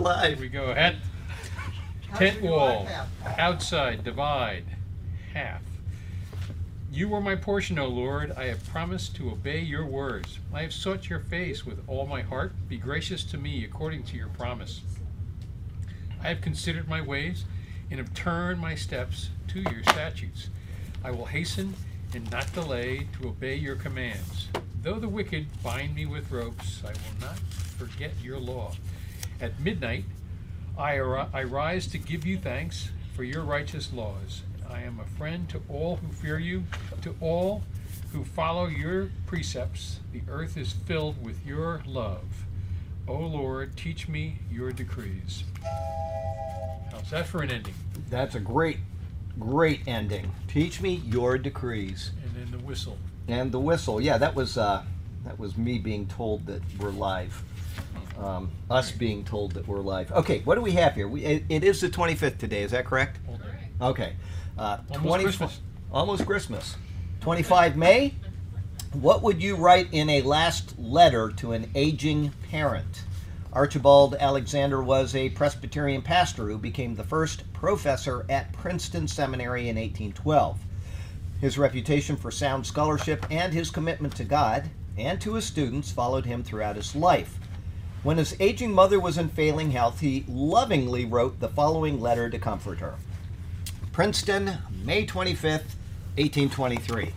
live. Here we go. Hat, tent wall, outside, divide, half. You were my portion, O Lord. I have promised to obey your words. I have sought your face with all my heart. Be gracious to me according to your promise. I have considered my ways and have turned my steps to your statutes. I will hasten and not delay to obey your commands. Though the wicked bind me with ropes, I will not forget your law. At midnight, I, ar- I rise to give you thanks for your righteous laws. I am a friend to all who fear you, to all who follow your precepts. The earth is filled with your love. O Lord, teach me your decrees. How's that for an ending? That's a great, great ending. Teach me your decrees. And then the whistle. And the whistle. Yeah, that was uh, that was me being told that we're live. Um, us being told that we're live. Okay, what do we have here? We, it, it is the 25th today. Is that correct? Okay. Uh, Almost 20 Christmas. Almost Christmas. 25 May. What would you write in a last letter to an aging parent? Archibald Alexander was a Presbyterian pastor who became the first professor at Princeton Seminary in 1812. His reputation for sound scholarship and his commitment to God and to his students followed him throughout his life. When his aging mother was in failing health, he lovingly wrote the following letter to comfort her. Princeton, May 25th, 1823.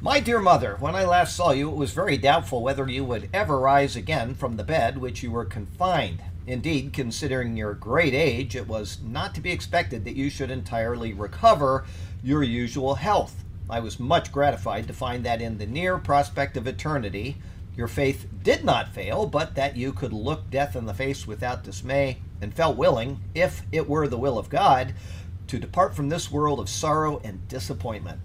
My dear mother, when I last saw you, it was very doubtful whether you would ever rise again from the bed which you were confined. Indeed, considering your great age, it was not to be expected that you should entirely recover your usual health. I was much gratified to find that in the near prospect of eternity, your faith did not fail, but that you could look death in the face without dismay, and felt willing, if it were the will of God, to depart from this world of sorrow and disappointment.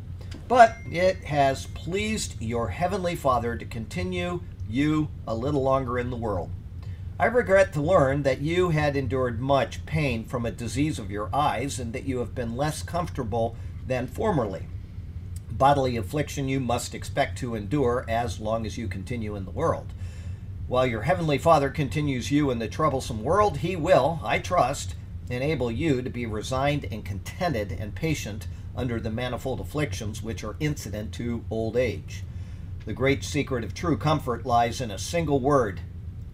But it has pleased your heavenly Father to continue you a little longer in the world. I regret to learn that you had endured much pain from a disease of your eyes and that you have been less comfortable than formerly. Bodily affliction you must expect to endure as long as you continue in the world. While your heavenly Father continues you in the troublesome world, he will, I trust, enable you to be resigned and contented and patient under the manifold afflictions which are incident to old age. The great secret of true comfort lies in a single word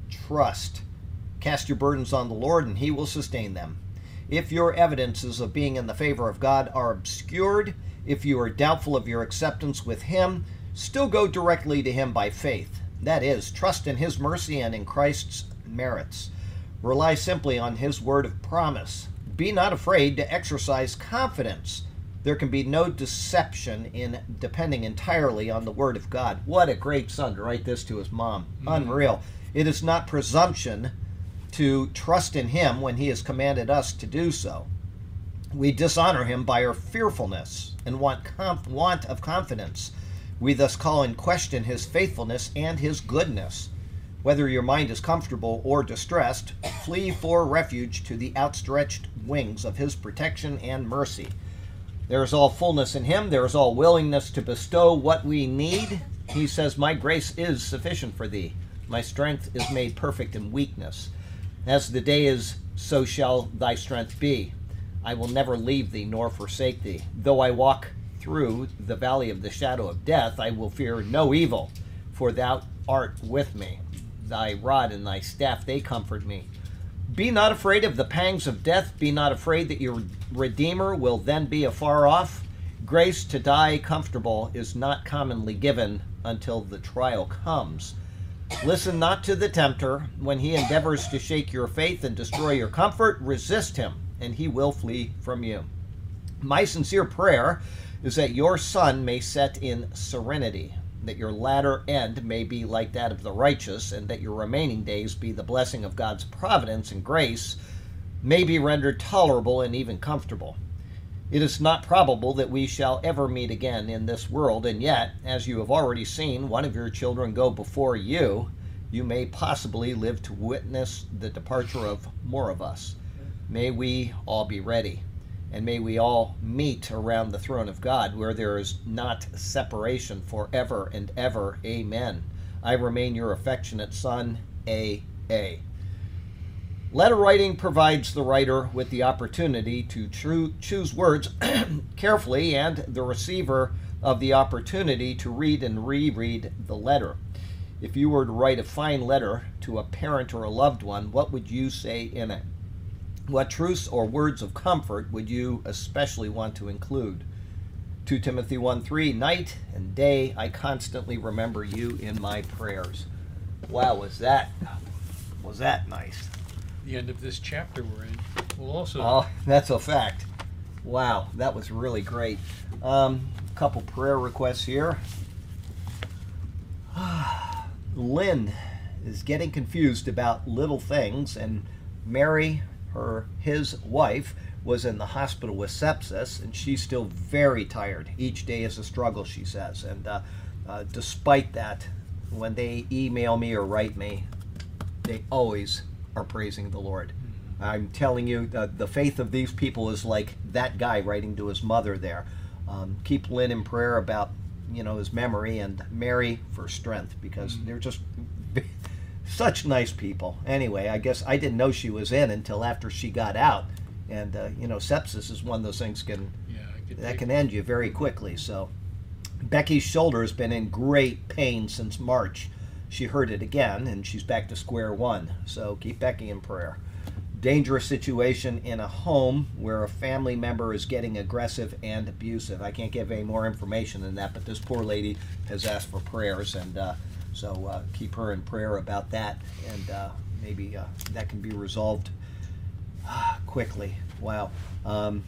trust. Cast your burdens on the Lord, and He will sustain them. If your evidences of being in the favor of God are obscured, if you are doubtful of your acceptance with Him, still go directly to Him by faith. That is, trust in His mercy and in Christ's merits. Rely simply on His word of promise. Be not afraid to exercise confidence. There can be no deception in depending entirely on the word of God. What a great son to write this to his mom. Mm-hmm. Unreal. It is not presumption to trust in him when he has commanded us to do so. We dishonor him by our fearfulness and want, want of confidence. We thus call in question his faithfulness and his goodness. Whether your mind is comfortable or distressed, flee for refuge to the outstretched wings of his protection and mercy. There is all fullness in him, there is all willingness to bestow what we need. He says, My grace is sufficient for thee. My strength is made perfect in weakness. As the day is, so shall thy strength be. I will never leave thee nor forsake thee. Though I walk through the valley of the shadow of death, I will fear no evil, for thou art with me. Thy rod and thy staff, they comfort me. Be not afraid of the pangs of death. Be not afraid that your Redeemer will then be afar off. Grace to die comfortable is not commonly given until the trial comes. Listen not to the tempter. When he endeavors to shake your faith and destroy your comfort, resist him, and he will flee from you. My sincere prayer is that your sun may set in serenity, that your latter end may be like that of the righteous, and that your remaining days be the blessing of God's providence and grace, may be rendered tolerable and even comfortable. It is not probable that we shall ever meet again in this world, and yet, as you have already seen one of your children go before you, you may possibly live to witness the departure of more of us. May we all be ready, and may we all meet around the throne of God, where there is not separation forever and ever. Amen. I remain your affectionate son, A. A. Letter writing provides the writer with the opportunity to choose words carefully and the receiver of the opportunity to read and reread the letter. If you were to write a fine letter to a parent or a loved one, what would you say in it? What truths or words of comfort would you especially want to include? 2 Timothy 1 3 Night and day I constantly remember you in my prayers. Wow, was that was that nice? The end of this chapter we're in will also. Oh, that's a fact. Wow, that was really great. Um, couple prayer requests here. Lynn is getting confused about little things, and Mary, her his wife, was in the hospital with sepsis, and she's still very tired. Each day is a struggle, she says. And uh, uh, despite that, when they email me or write me, they always are praising the Lord. I'm telling you, uh, the faith of these people is like that guy writing to his mother there. Um, keep Lynn in prayer about, you know, his memory and Mary for strength because they're just such nice people. Anyway, I guess I didn't know she was in until after she got out, and uh, you know, sepsis is one of those things can yeah, that can end you very quickly. So, Becky's shoulder has been in great pain since March. She hurt it again, and she's back to square one. So, keep Becky in prayer. Dangerous situation in a home where a family member is getting aggressive and abusive. I can't give any more information than that, but this poor lady has asked for prayers, and uh, so uh, keep her in prayer about that, and uh, maybe uh, that can be resolved quickly. Wow. Um,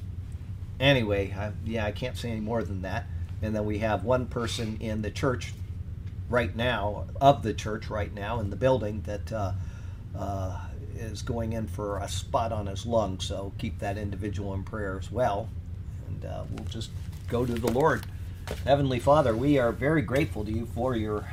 anyway, I, yeah, I can't say any more than that. And then we have one person in the church right now, of the church right now in the building, that uh, uh, is going in for a spot on his lung. So keep that individual in prayer as well. And uh, we'll just go to the Lord. Heavenly Father, we are very grateful to you for your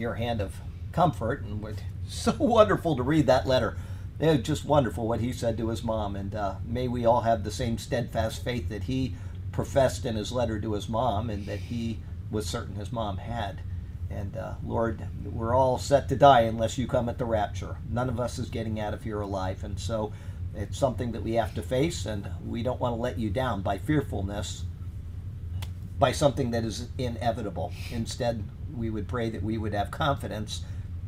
your hand of comfort, and it's so wonderful to read that letter. It was just wonderful what he said to his mom, and uh, may we all have the same steadfast faith that he professed in his letter to his mom, and that he was certain his mom had. And uh, Lord, we're all set to die unless you come at the rapture. None of us is getting out of here alive, and so it's something that we have to face, and we don't want to let you down by fearfulness, by something that is inevitable. Instead, we would pray that we would have confidence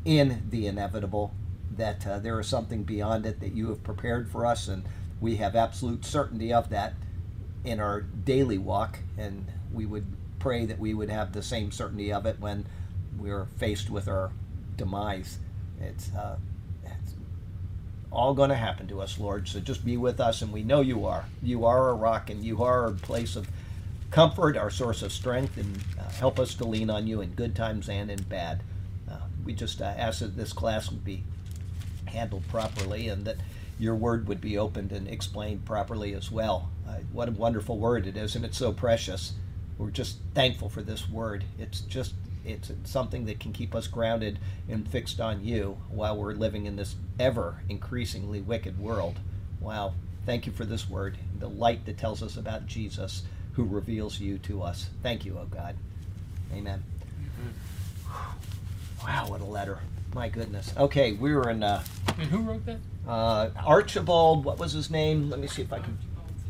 in the inevitable, that uh, there is something beyond it that you have prepared for us, and we have absolute certainty of that in our daily walk, and we would pray that we would have the same certainty of it when we're faced with our demise. It's, uh, it's all going to happen to us, Lord. So just be with us, and we know you are. You are a rock, and you are a place of comfort, our source of strength, and help us to lean on you in good times and in bad. Uh, we just uh, ask that this class would be handled properly and that your word would be opened and explained properly as well. Uh, what a wonderful word it is, and it's so precious. We're just thankful for this word. It's just it's something that can keep us grounded and fixed on you while we're living in this ever increasingly wicked world. Wow. Thank you for this word, the light that tells us about Jesus who reveals you to us. Thank you, oh God. Amen. Wow, what a letter. My goodness. Okay, we were in uh, And who wrote that? uh, Archibald, what was his name? Let me see if I can.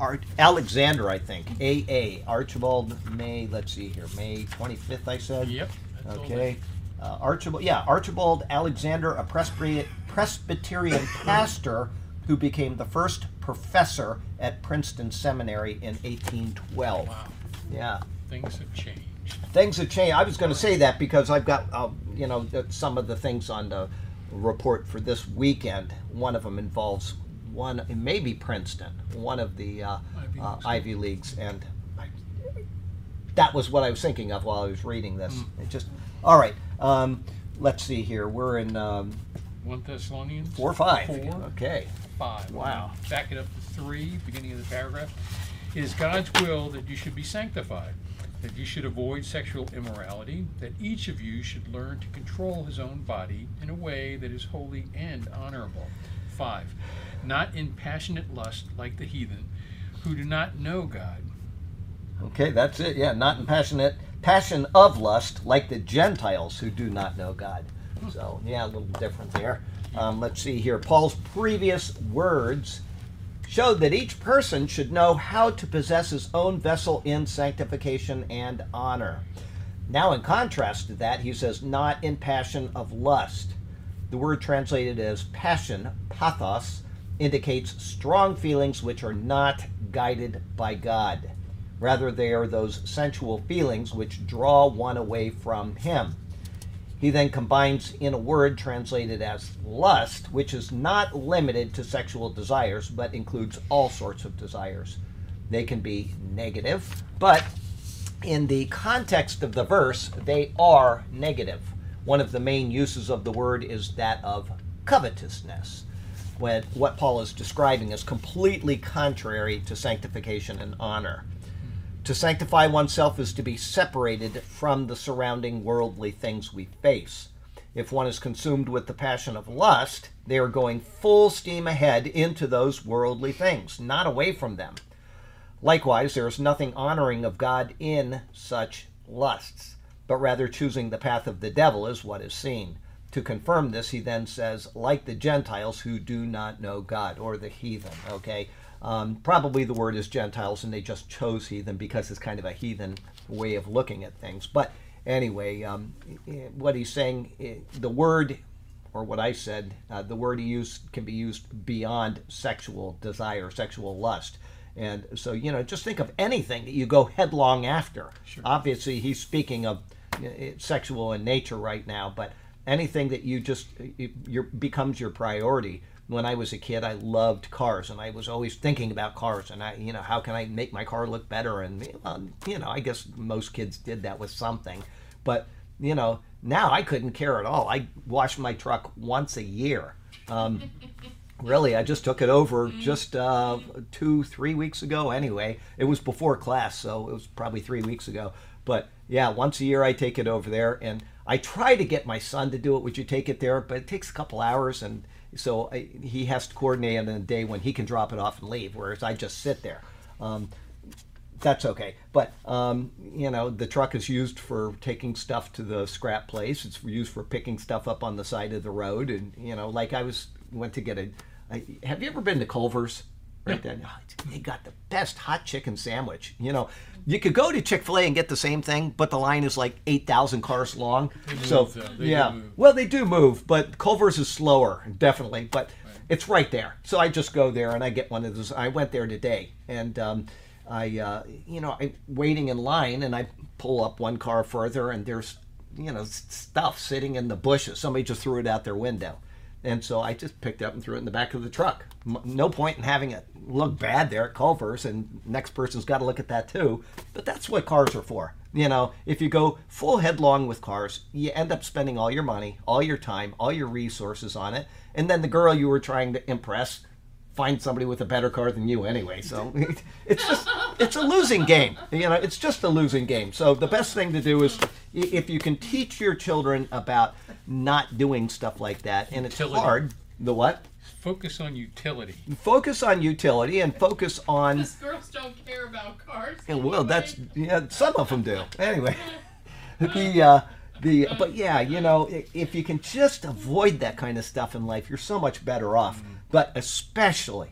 Art, Alexander, I think. A.A. Archibald May, let's see here, May 25th, I said? Yep. Okay. Uh, Archibald, yeah, Archibald Alexander, a Presbyterian, Presbyterian pastor who became the first professor at Princeton Seminary in 1812. Wow. Yeah Things have changed. Things have changed. I was going to say that because I've got, uh, you know, some of the things on the report for this weekend. One of them involves one, maybe Princeton, one of the uh, Ivy uh, Leagues. Ivy Leagues, and I, that was what I was thinking of while I was reading this. Hmm. It just, all right. Um, let's see here. We're in um, 1 Thessalonians four five. 4, Okay. 5. Wow. Back it up to 3, beginning of the paragraph. It is God's will that you should be sanctified, that you should avoid sexual immorality, that each of you should learn to control his own body in a way that is holy and honorable. 5. Not in passionate lust like the heathen, who do not know God. Okay, that's it. Yeah, not in passionate passion of lust like the Gentiles who do not know God. So yeah, a little different there. Um, let's see here. Paul's previous words showed that each person should know how to possess his own vessel in sanctification and honor. Now, in contrast to that, he says, not in passion of lust. The word translated as passion, pathos, indicates strong feelings which are not guided by God. Rather, they are those sensual feelings which draw one away from Him. He then combines in a word translated as lust, which is not limited to sexual desires, but includes all sorts of desires. They can be negative, but in the context of the verse, they are negative. One of the main uses of the word is that of covetousness. When what Paul is describing is completely contrary to sanctification and honor. To sanctify oneself is to be separated from the surrounding worldly things we face. If one is consumed with the passion of lust, they are going full steam ahead into those worldly things, not away from them. Likewise, there is nothing honoring of God in such lusts, but rather choosing the path of the devil is what is seen. To confirm this, he then says, like the Gentiles who do not know God, or the heathen, okay? Um, probably the word is Gentiles, and they just chose heathen because it's kind of a heathen way of looking at things. But anyway, um, what he's saying, the word, or what I said, uh, the word he used can be used beyond sexual desire, sexual lust. And so, you know, just think of anything that you go headlong after. Sure. Obviously, he's speaking of sexual in nature right now, but anything that you just your becomes your priority when I was a kid, I loved cars, and I was always thinking about cars, and I, you know, how can I make my car look better? And well, you know, I guess most kids did that with something, but you know, now I couldn't care at all. I wash my truck once a year. Um, really, I just took it over just uh, two, three weeks ago. Anyway, it was before class, so it was probably three weeks ago. But yeah, once a year I take it over there, and I try to get my son to do it. Would you take it there? But it takes a couple hours, and so I, he has to coordinate on a day when he can drop it off and leave, whereas I just sit there. Um, that's okay. But um, you know, the truck is used for taking stuff to the scrap place. It's used for picking stuff up on the side of the road, and you know, like I was went to get a. I, have you ever been to Culver's? Right yeah. there, they got the best hot chicken sandwich. You know, you could go to Chick Fil A and get the same thing, but the line is like eight thousand cars long. so yeah, well they do move, but Culver's is slower, definitely. But right. it's right there, so I just go there and I get one of those. I went there today, and um, I, uh, you know, I'm waiting in line, and I pull up one car further, and there's, you know, stuff sitting in the bushes. Somebody just threw it out their window. And so I just picked it up and threw it in the back of the truck. No point in having it look bad there at Culver's, and next person's got to look at that too. But that's what cars are for. You know, if you go full headlong with cars, you end up spending all your money, all your time, all your resources on it, and then the girl you were trying to impress find somebody with a better car than you anyway. So it's just it's a losing game. You know, it's just a losing game. So the best thing to do is if you can teach your children about not doing stuff like that, and it's hard. The what? Focus on utility. Focus on utility and focus on. Because girls don't care about cars. Anyway. Well, that's yeah. Some of them do. Anyway, the. Uh, the, but yeah, you know, if you can just avoid that kind of stuff in life, you're so much better off. Mm-hmm but especially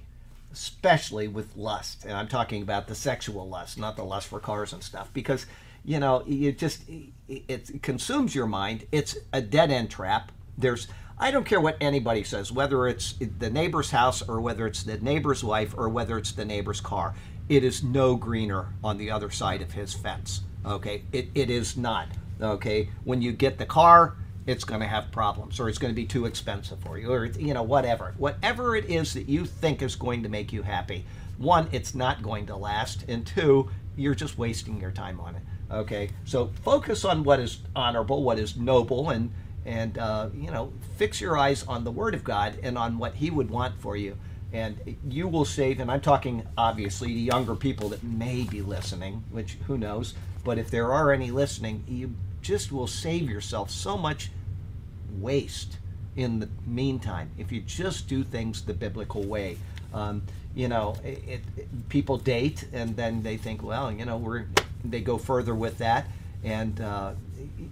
especially with lust and i'm talking about the sexual lust not the lust for cars and stuff because you know you just it consumes your mind it's a dead end trap there's i don't care what anybody says whether it's the neighbor's house or whether it's the neighbor's wife or whether it's the neighbor's car it is no greener on the other side of his fence okay? It, it is not okay? When you get the car it's going to have problems or it's going to be too expensive for you or you know whatever. Whatever it is that you think is going to make you happy. One it's not going to last and two you're just wasting your time on it okay? So focus on what is honorable what is noble and and uh, you know fix your eyes on the word of god and on what he would want for you. And you will save and i'm talking obviously to younger people that may be listening which who knows? But if there are any listening you just will save yourself so much waste in the meantime if you just do things the biblical way. Um, you know, it, it, people date and then they think, well, you know, we're they go further with that, And uh,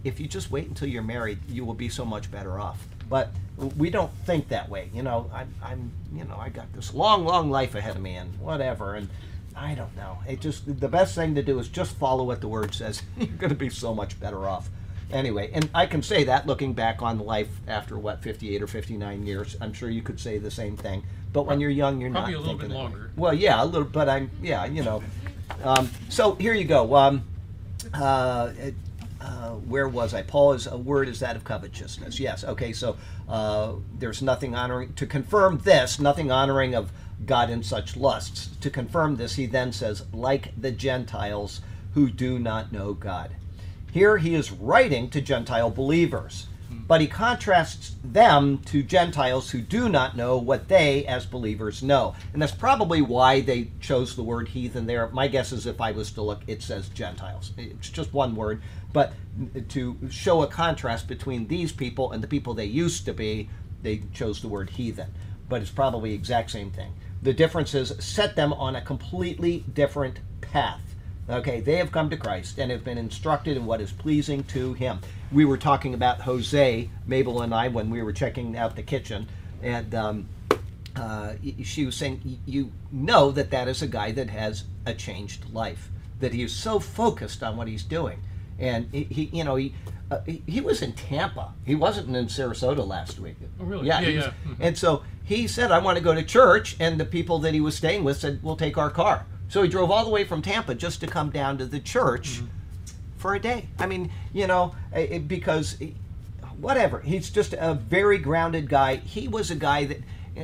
if you just wait until you're married, you will be so much better off. But we don't think that way. You know, I'm, I'm, you know, I got this long, long life ahead of me, and whatever. And I don't know. It just the best thing to do is just follow what the word says. You're going to be so much better off. Anyway, and I can say that looking back on life after what 58 or 59 years, I'm sure you could say the same thing. But when you're young, you're Probably not a little bit longer. Well, yeah, a little, but I'm yeah, you know. Um, so here you go. Um, uh, uh, where was I? Paul is a word is that of covetousness. Yes. Okay. So uh, there's nothing honoring to confirm this. Nothing honoring of God in such lusts. To confirm this, he then says, like the Gentiles who do not know God. Here he is writing to Gentile believers, but he contrasts them to Gentiles who do not know what they, as believers, know. And that's probably why they chose the word heathen there. My guess is if I was to look, it says Gentiles. It's just one word, but to show a contrast between these people and the people they used to be, they chose the word heathen. But it's probably the exact same thing. The differences set them on a completely different path. Okay, they have come to Christ and have been instructed in what is pleasing to Him. We were talking about Jose, Mabel and I, when we were checking out the kitchen, and um, uh, she was saying, You know that that is a guy that has a changed life, that he is so focused on what he's doing. And he, he you know, he, uh, he, he was in Tampa. He wasn't in Sarasota last week. Oh, really? Yeah, Yeah, yeah. Mhm. and so he said, I want to go to church. And the people that he was staying with said, We'll take our car. So he drove all the way from Tampa just to come down to the church for a day. I mean, you know, eh, eh, because eh, whatever. He's just a very grounded guy. He was a guy that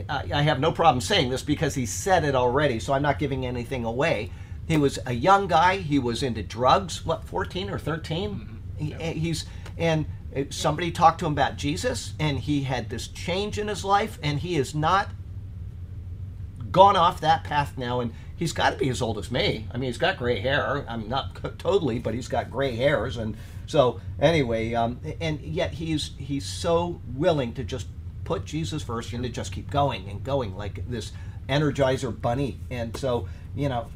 I, I have no problem saying this because he said it already, so I'm not giving anything away. He was a young guy. He was into drugs. What, 14 or 13? He- eh, he's and somebody talked to him about Jesus, and he had this change in his life, and he is not gone off that path now, and he's got to be as old as me. I mean, he's got gray hair. I'm not totally, but he's got gray hairs, and so anyway, um, and yet he's he's so willing to just put Jesus first and to just keep going and going like this Energizer bunny, and so you know.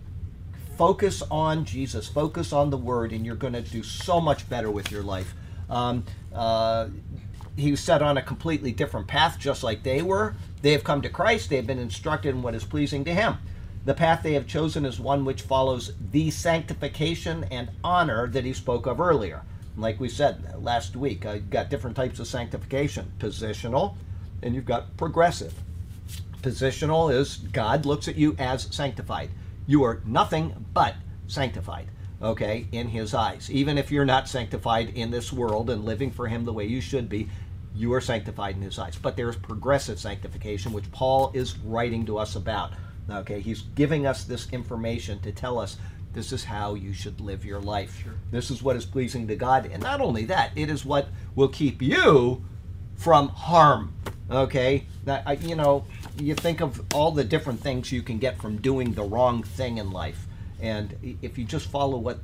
Focus on Jesus. Focus on the Word, and you're going to do so much better with your life. Um, uh, he was set on a completely different path, just like they were. They have come to Christ. They have been instructed in what is pleasing to Him. The path they have chosen is one which follows the sanctification and honor that He spoke of earlier. Like we said last week, you've got different types of sanctification positional, and you've got progressive. Positional is God looks at you as sanctified. You are nothing but sanctified, okay, in His eyes. Even if you're not sanctified in this world and living for Him the way you should be, you are sanctified in His eyes. But there's progressive sanctification, which Paul is writing to us about. Okay, he's giving us this information to tell us this is how you should live your life. This is what is pleasing to God. And not only that, it is what will keep you from harm. Okay, that I, you know, you think of all the different things you can get from doing the wrong thing in life, and if you just follow what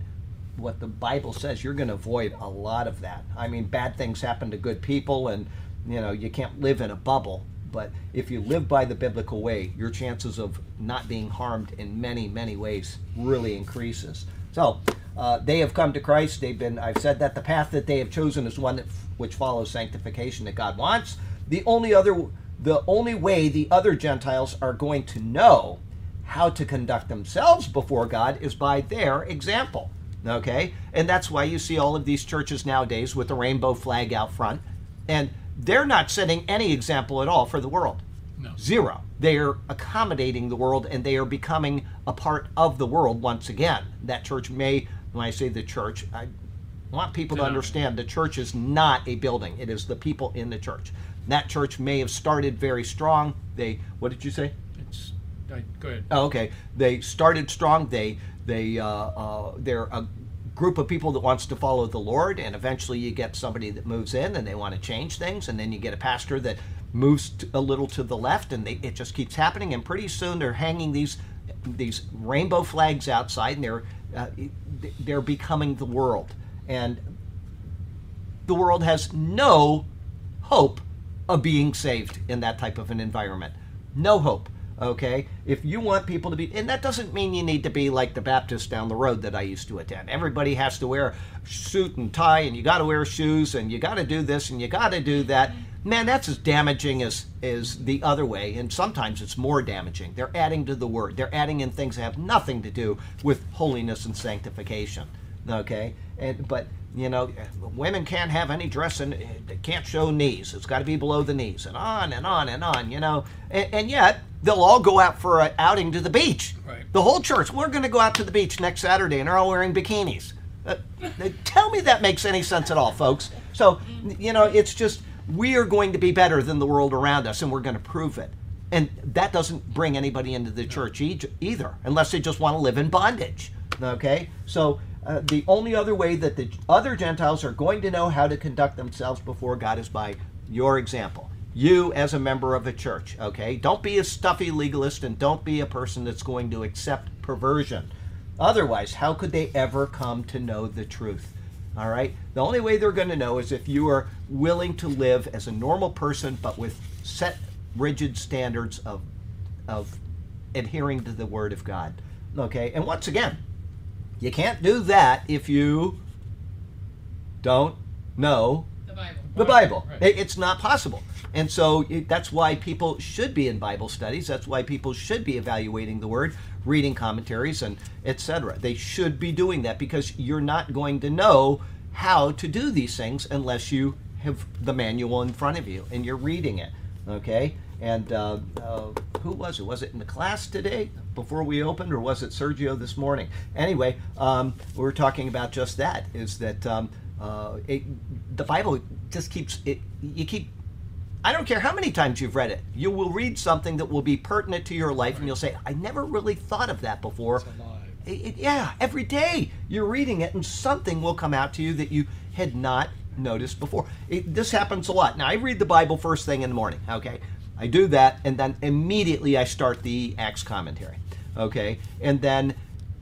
what the Bible says, you're going to avoid a lot of that. I mean, bad things happen to good people, and you know you can't live in a bubble. But if you live by the biblical way, your chances of not being harmed in many, many ways really increases. So uh, they have come to Christ. They've been. I've said that the path that they have chosen is one that, which follows sanctification that God wants. The only other, the only way the other Gentiles are going to know how to conduct themselves before God is by their example. Okay, and that's why you see all of these churches nowadays with the rainbow flag out front, and they're not setting any example at all for the world. No. Zero. They are accommodating the world and they are becoming a part of the world once again. That church may, when I say the church, I want people to understand the church is not a building, it is the people in the church. That church may have started very strong. They, what did you say? It's I, go ahead. Oh, okay. They started strong. They they uh, uh, they're a group of people that wants to follow the Lord, and eventually you get somebody that moves in and they want to change things, and then you get a pastor that moves a little to the left, and they, it just keeps happening. And pretty soon they're hanging these these rainbow flags outside, and they're uh, they're becoming the world, and the world has no hope of being saved in that type of an environment. No hope. Okay? If you want people to be, and that doesn't mean you need to be like the Baptist down the road that I used to attend. Everybody has to wear suit and tie, and you got to wear shoes, and you got to do this, and you got to do that. Man, that's as damaging as, as the other way, and sometimes it's more damaging. They're adding to the word, they're adding in things that have nothing to do with holiness and sanctification. Okay? And, but you know, women can't have any dress and they can't show knees. It's got to be below the knees, and on and on and on. You know, and, and yet they'll all go out for an outing to the beach. Right. The whole church. We're going to go out to the beach next Saturday, and they're all wearing bikinis. Uh, tell me that makes any sense at all, folks. So, you know, it's just we are going to be better than the world around us, and we're going to prove it. And that doesn't bring anybody into the church e- either, unless they just want to live in bondage. Okay? So, uh, the only other way that the other Gentiles are going to know how to conduct themselves before God is by your example. You as a member of a church, okay? Don't be a stuffy legalist and don't be a person that's going to accept perversion. Otherwise, how could they ever come to know the truth? All right? The only way they're going to know is if you are willing to live as a normal person but with set rigid standards of of adhering to the word of God. Okay? And once again, you can't do that if you don't know The Bible. the Bible. Right. It's not possible. And so that's why people should be in Bible studies. That's why people should be evaluating the Word, reading commentaries, and etc. They should be doing that because you're not going to know how to do these things unless you have the manual in front of you and you're reading it. Okay? And uh, uh, who was it? Was it in the class today before we opened, or was it Sergio this morning? Anyway, um, we are talking about just that. Is that um, uh, it, the Bible just keeps it? You keep. I don't care how many times you've read it. You will read something that will be pertinent to your life, and you'll say, "I never really thought of that before." It- it- yeah, every day you're reading it, and something will come out to you that you had not noticed before. It, this happens a lot. Now, I read the Bible first thing in the morning. Okay, I do that, and then immediately I start the Acts commentary. Okay, and then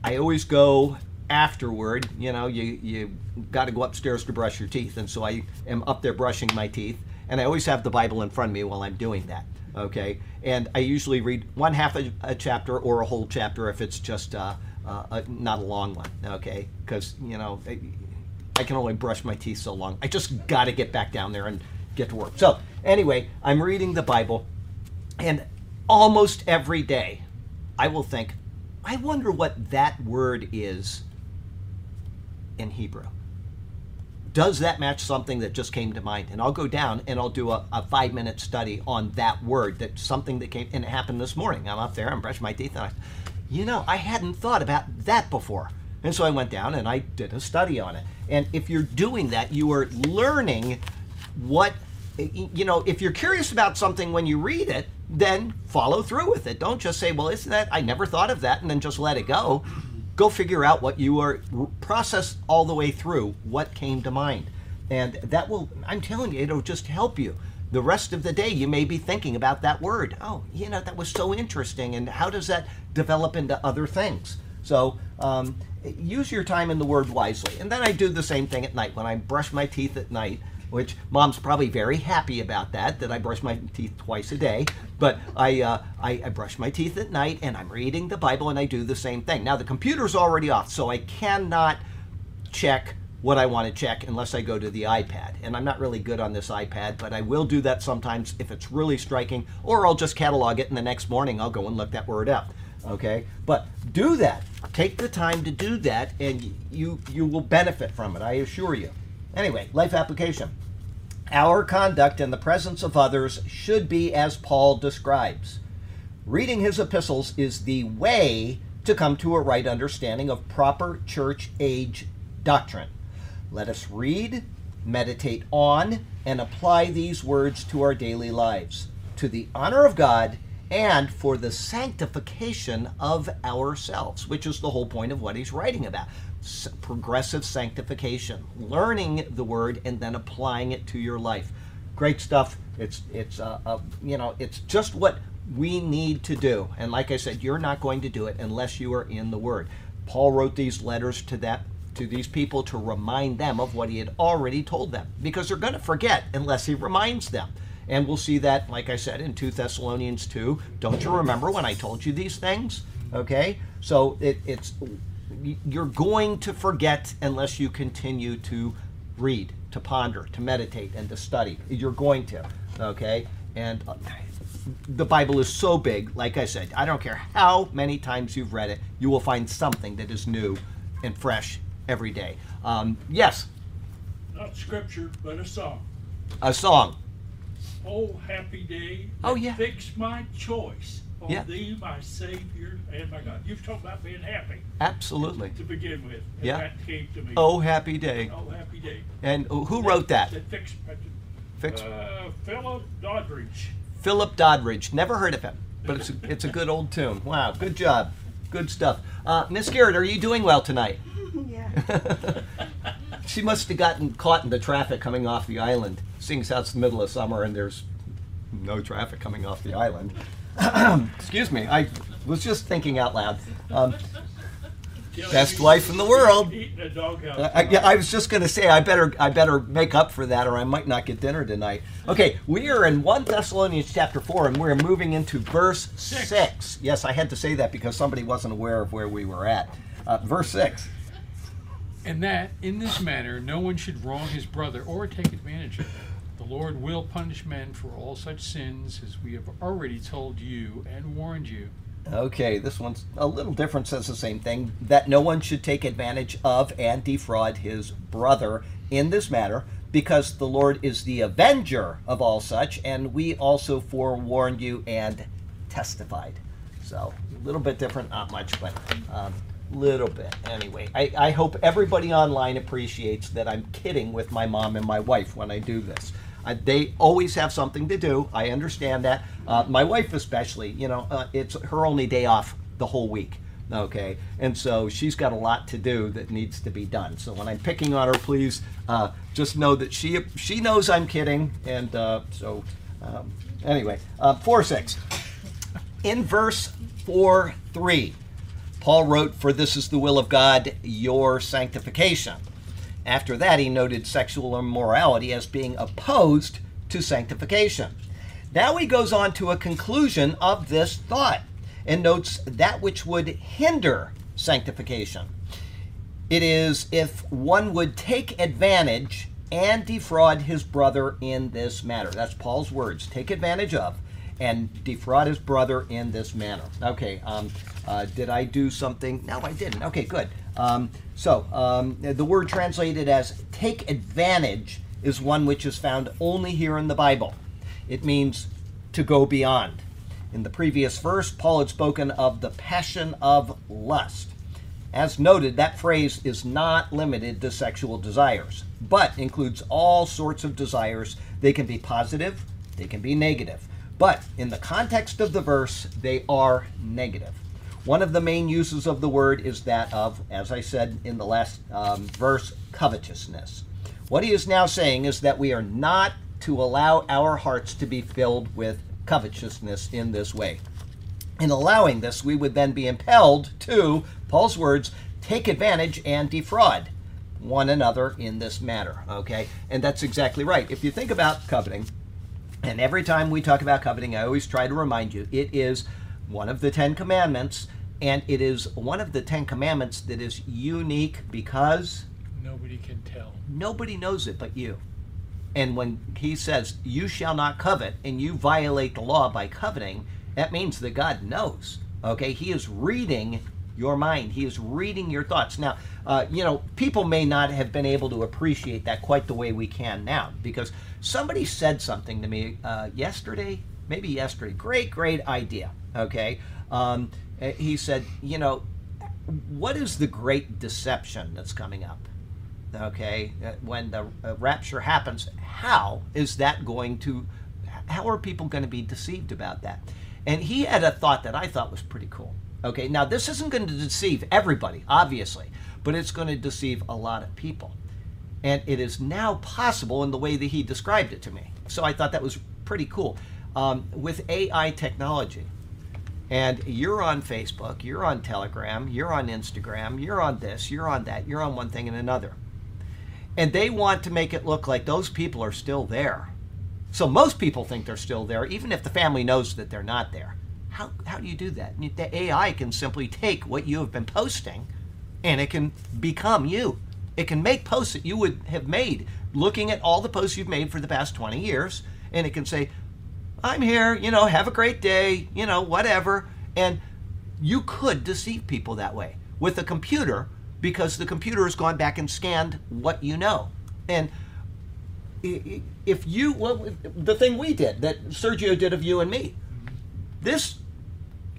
I always go afterward. You know, you you got to go upstairs to brush your teeth, and so I am up there brushing my teeth, and I always have the Bible in front of me while I'm doing that. Okay, and I usually read one half a, a chapter or a whole chapter if it's just uh, uh, a, not a long one. Okay, because you know. I, I can only brush my teeth so long. I just got to get back down there and get to work. So, anyway, I'm reading the Bible, and almost every day I will think, I wonder what that word is in Hebrew. Does that match something that just came to mind? And I'll go down and I'll do a, a five minute study on that word, that something that came, and it happened this morning. I'm up there, I'm brushing my teeth, and I, you know, I hadn't thought about that before. And so I went down and I did a study on it. And if you're doing that, you are learning what, you know, if you're curious about something when you read it, then follow through with it. Don't just say, well, isn't that, I never thought of that, and then just let it go. Go figure out what you are, process all the way through what came to mind. And that will, I'm telling you, it'll just help you. The rest of the day, you may be thinking about that word. Oh, you know, that was so interesting. And how does that develop into other things? So um, use your time in the Word wisely. And then I do the same thing at night. When I brush my teeth at night, which mom's probably very happy about that, that I brush my teeth twice a day. But I, uh, I, I brush my teeth at night and I'm reading the Bible and I do the same thing. Now the computer's already off, so I cannot check what I want to check unless I go to the iPad. And I'm not really good on this iPad, but I will do that sometimes if it's really striking, or I'll just catalog it and the next morning I'll go and look that word up. Okay? But do that. Take the time to do that and you you will benefit from it, I assure you. Anyway, life application. Our conduct in the presence of others should be as Paul describes. Reading his epistles is the way to come to a right understanding of proper church age doctrine. Let us read, meditate on, and apply these words to our daily lives, to the honor of God and for the sanctification of ourselves, which is the whole point of what he's writing about. Progressive sanctification, learning the word and then applying it to your life. Great stuff. It's it's uh, uh, you know it's just what we need to do. And like I said, you're not going to do it unless you are in the Word. Paul wrote these letters to that to these people to remind them of what he had already told them because they're going to forget unless he reminds them. And we'll see that, like I said, in 2 Thessalonians 2. Don't you remember when I told you these things? Okay? So it, it's you're going to forget unless you continue to read, to ponder, to meditate, and to study. You're going to. Okay? And uh, the Bible is so big, like I said, I don't care how many times you've read it, you will find something that is new and fresh every day. Um, yes, Not scripture, but a song. a song. Oh, happy day. Oh, yeah. Fix my choice on Yeah. thee, my Savior and my God. You've talked about being happy Absolutely. to begin with. And Yeah. that came to me. Oh, happy day. Oh, happy day. And who wrote that? That fix, Fix- uh, Philip Doddridge. Philip Doddridge. Never heard of him, but it's a, it's a good old tune. Wow, good job. Good stuff. Uh, Miss Garrett, are you doing well tonight? Yeah. she must have gotten caught in the traffic coming off the island, seeing as how it's the middle of summer and there's no traffic coming off the island. Excuse me, I was just thinking out loud. Um, Best wife in the world. Eating a doghouse. I, I- yeah, I was just going to say I better I better make up for that, or I might not get dinner tonight. Okay, we are in one Thessalonians chapter four, and we're moving into verse six. Six. Yes, I had to say that because somebody wasn't aware of where we were at. Uh, verse six. And that, in this manner, no one should wrong his brother or take advantage of him. The Lord will punish men for all such sins as we have already told you and warned you. Okay, this one's a little different. Says the same thing that no one should take advantage of and defraud his brother in this matter, because the Lord is the avenger of all such, and we also forewarned you and testified. So a little bit different, not much, but um, little bit. Anyway, I, I hope everybody online appreciates that I'm kidding with my mom and my wife when I do this. They always have something to do. I understand that. Uh, my wife, especially, you know, uh, it's her only day off the whole week. Okay, and so she's got a lot to do that needs to be done. So when I'm picking on her, please uh, just know that she she knows I'm kidding. And uh, so um, anyway, uh, four six. In verse four three, Paul wrote, "For this is the will of God, your sanctification." After that, he noted sexual immorality as being opposed to sanctification. Now he goes on to a conclusion of this thought and notes that which would hinder sanctification. It is if one would take advantage and defraud his brother in this matter. That's Paul's words. Take advantage of and defraud his brother in this manner. Okay, um, uh, did I do something? No, I didn't. Okay, good. Um, so, um, the word translated as take advantage is one which is found only here in the Bible. It means to go beyond. In the previous verse, Paul had spoken of the passion of lust. As noted, that phrase is not limited to sexual desires, but includes all sorts of desires. They can be positive, they can be negative. But in the context of the verse, they are negative. One of the main uses of the word is that of, as I said in the last um, verse, covetousness. What he is now saying is that we are not to allow our hearts to be filled with covetousness in this way. In allowing this, we would then be impelled to, Paul's words, take advantage and defraud one another in this matter. Okay? And that's exactly right. If you think about coveting, and every time we talk about coveting, I always try to remind you it is one of the Ten Commandments, and it is one of the Ten Commandments that is unique because Nobody can tell. nobody knows it but you. And when he says, You shall not covet, and you violate the law by coveting, that means that God knows. Okay? He is reading your mind, He is reading your thoughts. Now, uh, you know, people may not have been able to appreciate that quite the way we can now because somebody said something to me uh, yesterday, maybe yesterday. Great, great idea. Okay? Um, eh, he said, You know, what is the great deception that's coming up? okay? Uh, when the uh, rapture happens how is that going to how are people going to be deceived about that? And he had a thought that i thought was pretty cool okay? Now this isn't going to deceive everybody obviously but it's going to deceive a lot of people. And it is now possible in the way that he described it to me. So i thought that was pretty cool. Um, with ai technology and you're on Facebook, you're on Telegram, you're on Instagram, you're on this, you're on that, you're on one thing and another. And they want to make it look like those people are still there. So most people think they're still there, even if the family knows that they're not there. How, how do you do that? The AI can simply take what you have been posting and it can become you. It can make posts that you would have made looking at all the posts you've made for the past 20 years and it can say, I'm here, you know, have a great day, you know, whatever. And you could deceive people that way with a computer because the computer has gone back and scanned what you know. And if you, well, the thing we did that Sergio did of you and me, this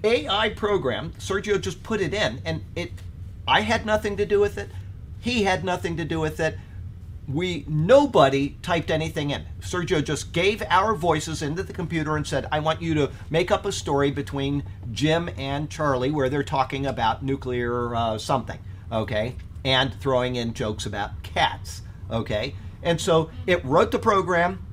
AI program, Sergio just put it in, and it, I had nothing to do with it. He had nothing to do with it. We nobody typed anything in. Sergio just gave our voices into the computer and said, "I want you to make up a story between Jim and Charlie where they're talking about nuclear uh, something, okay, and throwing in jokes about cats, okay." And so it wrote the program,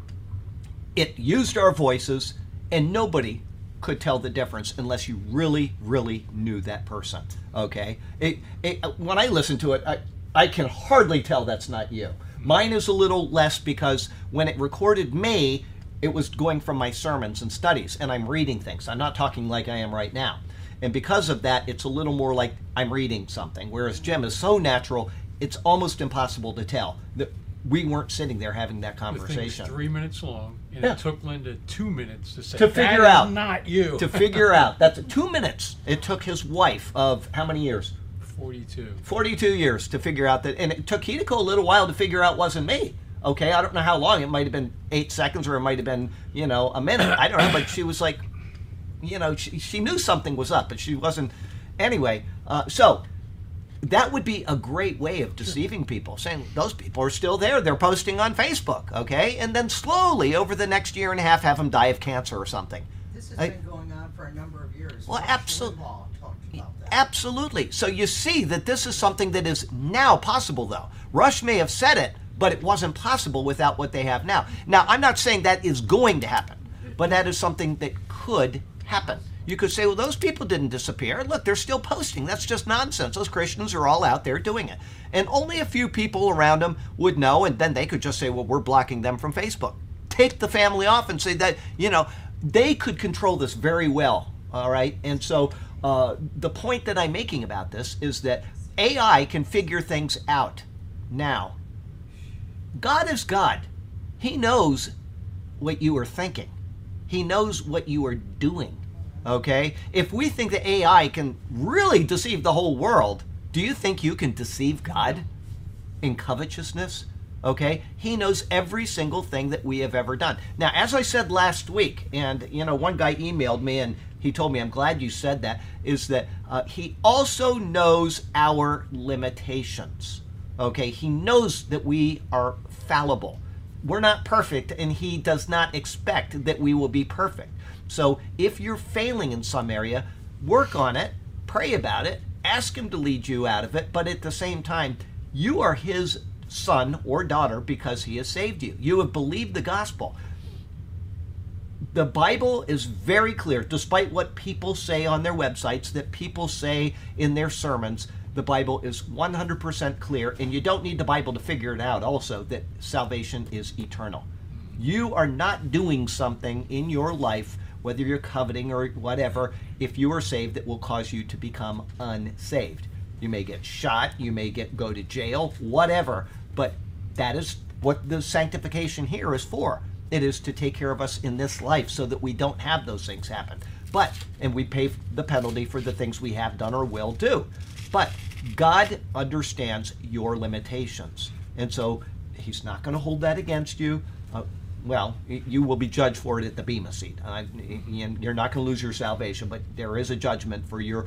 it used our voices, and nobody could tell the difference unless you really, really knew that person. Okay, it, it, when I listen to it, I, I can hardly tell that's not you. Mine is a little less because when it recorded me, it was going from my sermons and studies, and I'm reading things. I'm not talking like I am right now. And because of that, it's a little more like I'm reading something. Whereas Jim is so natural, it's almost impossible to tell that we weren't sitting there having that conversation. three minutes long, and Yeah. it took Linda two minutes to say To "That figure out- not you. to figure out that's two minutes it took his wife of how many years forty-two. 42 years to figure out that and it took hideko a little while to figure out wasn't me okay i don't know how long it might have been eight seconds or it might have been you know a minute i don't know but she was like you know she, she knew something was up but she wasn't anyway uh, so that would be a great way of deceiving people saying those people are still there they're posting on facebook okay and then slowly over the next year and a half have them die of cancer or something This has I- been going on for a number of years. Well, Rush absol- Limbaugh talked about that. Absolutely. So you see that this is something that is now possible, though. Rush may have said it, but it wasn't possible without what they have now. Now, I'm not saying that is going to happen, but that is something that could happen. You could say, well, those people didn't disappear. Look, they're still posting. That's just nonsense. Those Christians are all out there doing it. And only a few people around them would know, and then they could just say, well, we're blocking them from Facebook. Take the family off and say that, you know, they could control this very well. All right. And so uh, the point that I'm making about this is that AI can figure things out now. God is God. He knows what you are thinking. He knows what you are doing. Okay? If we think that AI can really deceive the whole world, do you think you can deceive God in covetousness? Okay? He knows every single thing that we have ever done. Now, as I said last week, and you know, one guy emailed me and he told me, I'm glad you said that, is that uh, he also knows our limitations. Okay? He knows that we are fallible. We're not perfect, and he does not expect that we will be perfect. So if you're failing in some area, work on it, pray about it, ask him to lead you out of it, but at the same time, you are his son or daughter because he has saved you. You have believed the gospel. The Bible is very clear, despite what people say on their websites, that people say in their sermons. The Bible is 100% clear, and you don't need the Bible to figure it out also that salvation is eternal. You are not doing something in your life, whether you're coveting or whatever, if you are saved, that will cause you to become unsaved. You may get shot, you may get go to jail, whatever, but that is what the sanctification here is for. It is to take care of us in this life so that we don't have those things happen. But and we pay the penalty for the things we have done or will do. But God understands your limitations. And so he's not going to hold that against you. Uh, well, you will be judged for it at the Bema seat. Uh, and you're not going to lose your salvation, but there is a judgment for your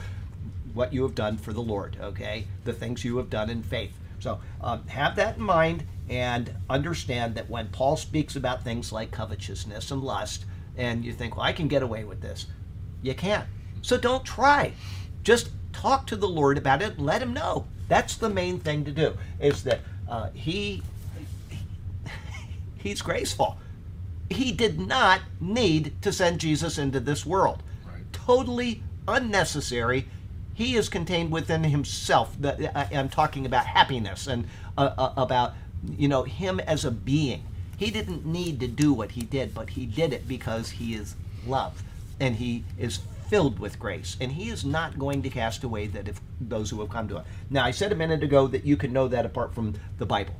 what you have done for the Lord, okay? The things you have done in faith. So um, have that in mind and understand that when Paul speaks about things like covetousness and lust, and you think, well, I can get away with this, you can't. So don't try. Just talk to the Lord about it and let Him know. That's the main thing to do. Is that uh, He He's graceful. He did not need to send Jesus into this world. Totally unnecessary. He is contained within himself. I- I'm talking about happiness and uh, uh, about you know him as a being. He didn't need to do what he did, but he did it because he is love and he is filled with grace and he is not going to cast away that if those who have come to him. Now I said a minute ago that you can know that apart from the Bible.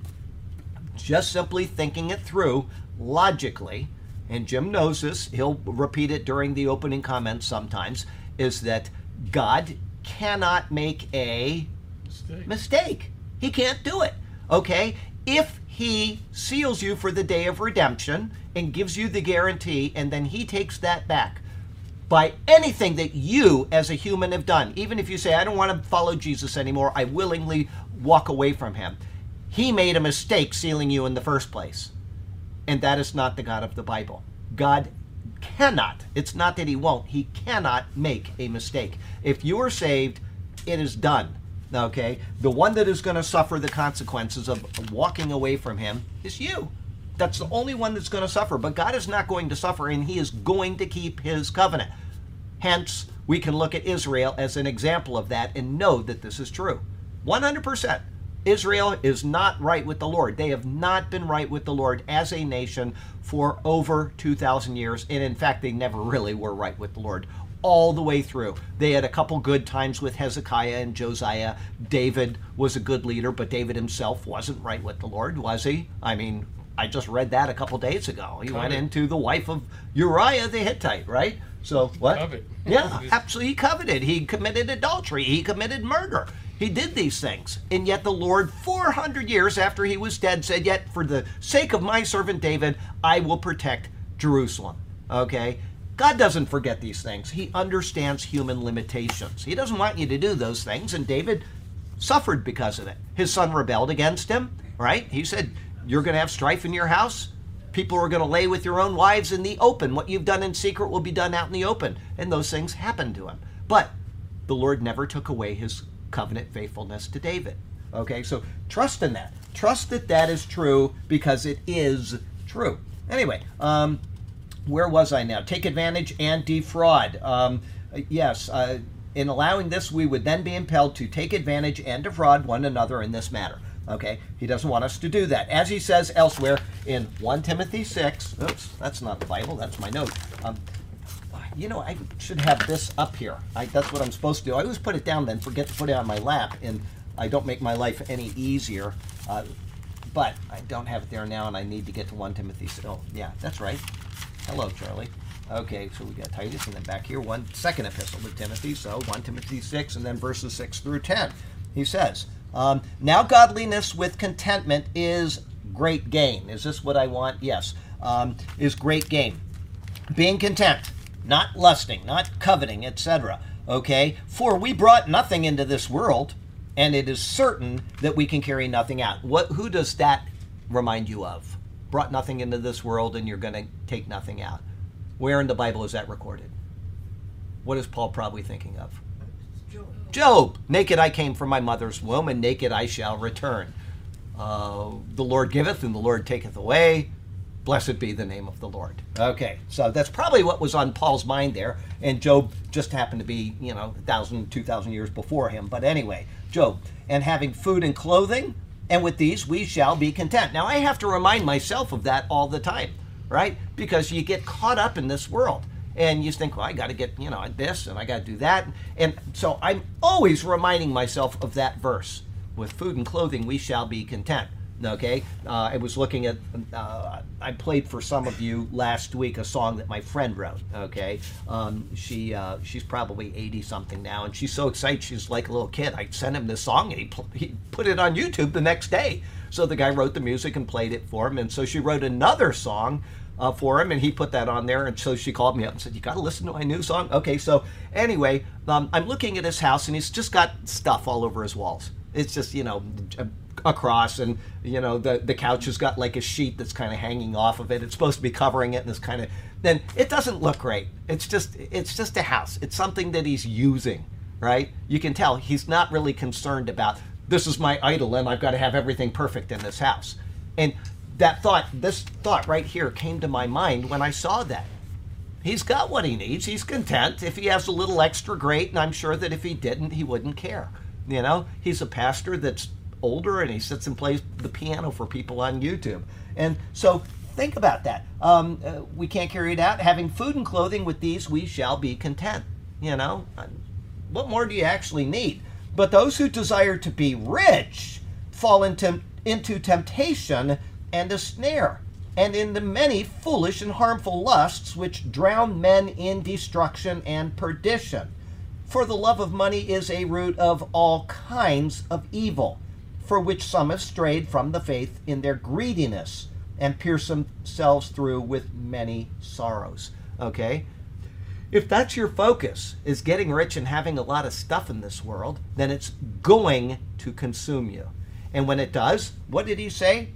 Just simply thinking it through logically, and Jim knows this, he'll repeat it during the opening comments sometimes, is that God cannot make a Mistake. mistake. He can't do it. Okay? If he seals you for the day of redemption and gives you the guarantee, and then he takes that back by anything that you as a human have done, even if you say, I don't want to follow Jesus anymore, I willingly walk away from him. He made a mistake sealing you in the first place. And that is not the God of the Bible. God cannot, it's not that he won't, he cannot make a mistake. If you are saved, it is done. Okay? The one that is going to suffer the consequences of walking away from him is you. That's the only one that's going to suffer. But God is not going to suffer, and he is going to keep his covenant. Hence, we can look at Israel as an example of that and know that this is true. 100%. Israel is not right with the Lord. They have not been right with the Lord as a nation for over 2,000 years. And in fact, they never really were right with the Lord all the way through. They had a couple good times with Hezekiah and Josiah. David was a good leader, but David himself wasn't right with the Lord, was he? I mean, I just read that a couple days ago. He went into the wife of Uriah the Hittite, right? So what? Covet. Yeah, absolutely. He coveted. He committed adultery. He committed murder. He did these things. And yet the Lord, 400 years after he was dead, said, Yet for the sake of my servant David, I will protect Jerusalem. Okay? God doesn't forget these things. He understands human limitations. He doesn't want you to do those things. And David suffered because of it. His son rebelled against him, right? He said, You're going to have strife in your house. People are going to lay with your own wives in the open. What you've done in secret will be done out in the open. And those things happened to him. But the Lord never took away his covenant faithfulness to David. Okay, so trust in that. Trust that that is true because it is true. Anyway, um, where was I now? Take advantage and defraud. Um, yes, uh, in allowing this, we would then be impelled to take advantage and defraud one another in this matter. Okay, he doesn't want us to do that. As he says elsewhere in 1 Timothy 6, oops, that's not the Bible, that's my note. Um, you know, I should have this up here. I, that's what I'm supposed to do. I always put it down, then forget to put it on my lap, and I don't make my life any easier. Uh, but I don't have it there now, and I need to get to 1 Timothy. Oh, yeah, that's right. Hello, Charlie. Okay, so we got Titus, and then back here, one second epistle to Timothy. So 1 Timothy 6, and then verses 6 through 10. He says, um, Now godliness with contentment is great gain. Is this what I want? Yes. Um, is great gain. Being content, not lusting, not coveting, etc. Okay? For we brought nothing into this world, and it is certain that we can carry nothing out. What who does that remind you of? Brought nothing into this world and you're going to take nothing out. Where in the Bible is that recorded? What is Paul probably thinking of? Job, naked I came from my mother's womb, and naked I shall return. Uh, the Lord giveth, and the Lord taketh away. Blessed be the name of the Lord. Okay, so that's probably what was on Paul's mind there, and Job just happened to be, you know, a thousand, two thousand years before him. But anyway, Job, and having food and clothing, and with these we shall be content. Now I have to remind myself of that all the time, right? Because you get caught up in this world and you think, well, I got to get, you know, this and I got to do that. And so I'm always reminding myself of that verse with food and clothing, we shall be content. Okay, uh, I was looking at. Uh, I played for some of you last week a song that my friend wrote. Okay, um, she uh, she's probably eighty something now, and she's so excited she's like a little kid. I sent him this song, and he pl- he put it on YouTube the next day. So the guy wrote the music and played it for him, and so she wrote another song uh, for him, and he put that on there. And so she called me up and said, "You got to listen to my new song." Okay, so anyway, um, I'm looking at his house, and he's just got stuff all over his walls. It's just you know across, and you know the the couch has got like a sheet that's kind of hanging off of it. It's supposed to be covering it, and it's kind of then it doesn't look great. It's just it's just a house. It's something that he's using, right? You can tell he's not really concerned about this is my idol, and I've got to have everything perfect in this house. And that thought, this thought right here, came to my mind when I saw that. He's got what he needs. He's content. If he has a little extra, great. And I'm sure that if he didn't, he wouldn't care. You know, he's a pastor that's older and he sits and plays the piano for people on YouTube. And so think about that. Um, uh, we can't carry it out. Having food and clothing with these, we shall be content. You know, Uh, what more do you actually need? But those who desire to be rich fall into, into temptation and a snare, and into many foolish and harmful lusts which drown men in destruction and perdition. For the love of money is a root of all kinds of evil, for which some have strayed from the faith in their greediness and pierced themselves through with many sorrows. Okay? If that's your focus, is getting rich and having a lot of stuff in this world, then it's going to consume you. And when it does, what did he say?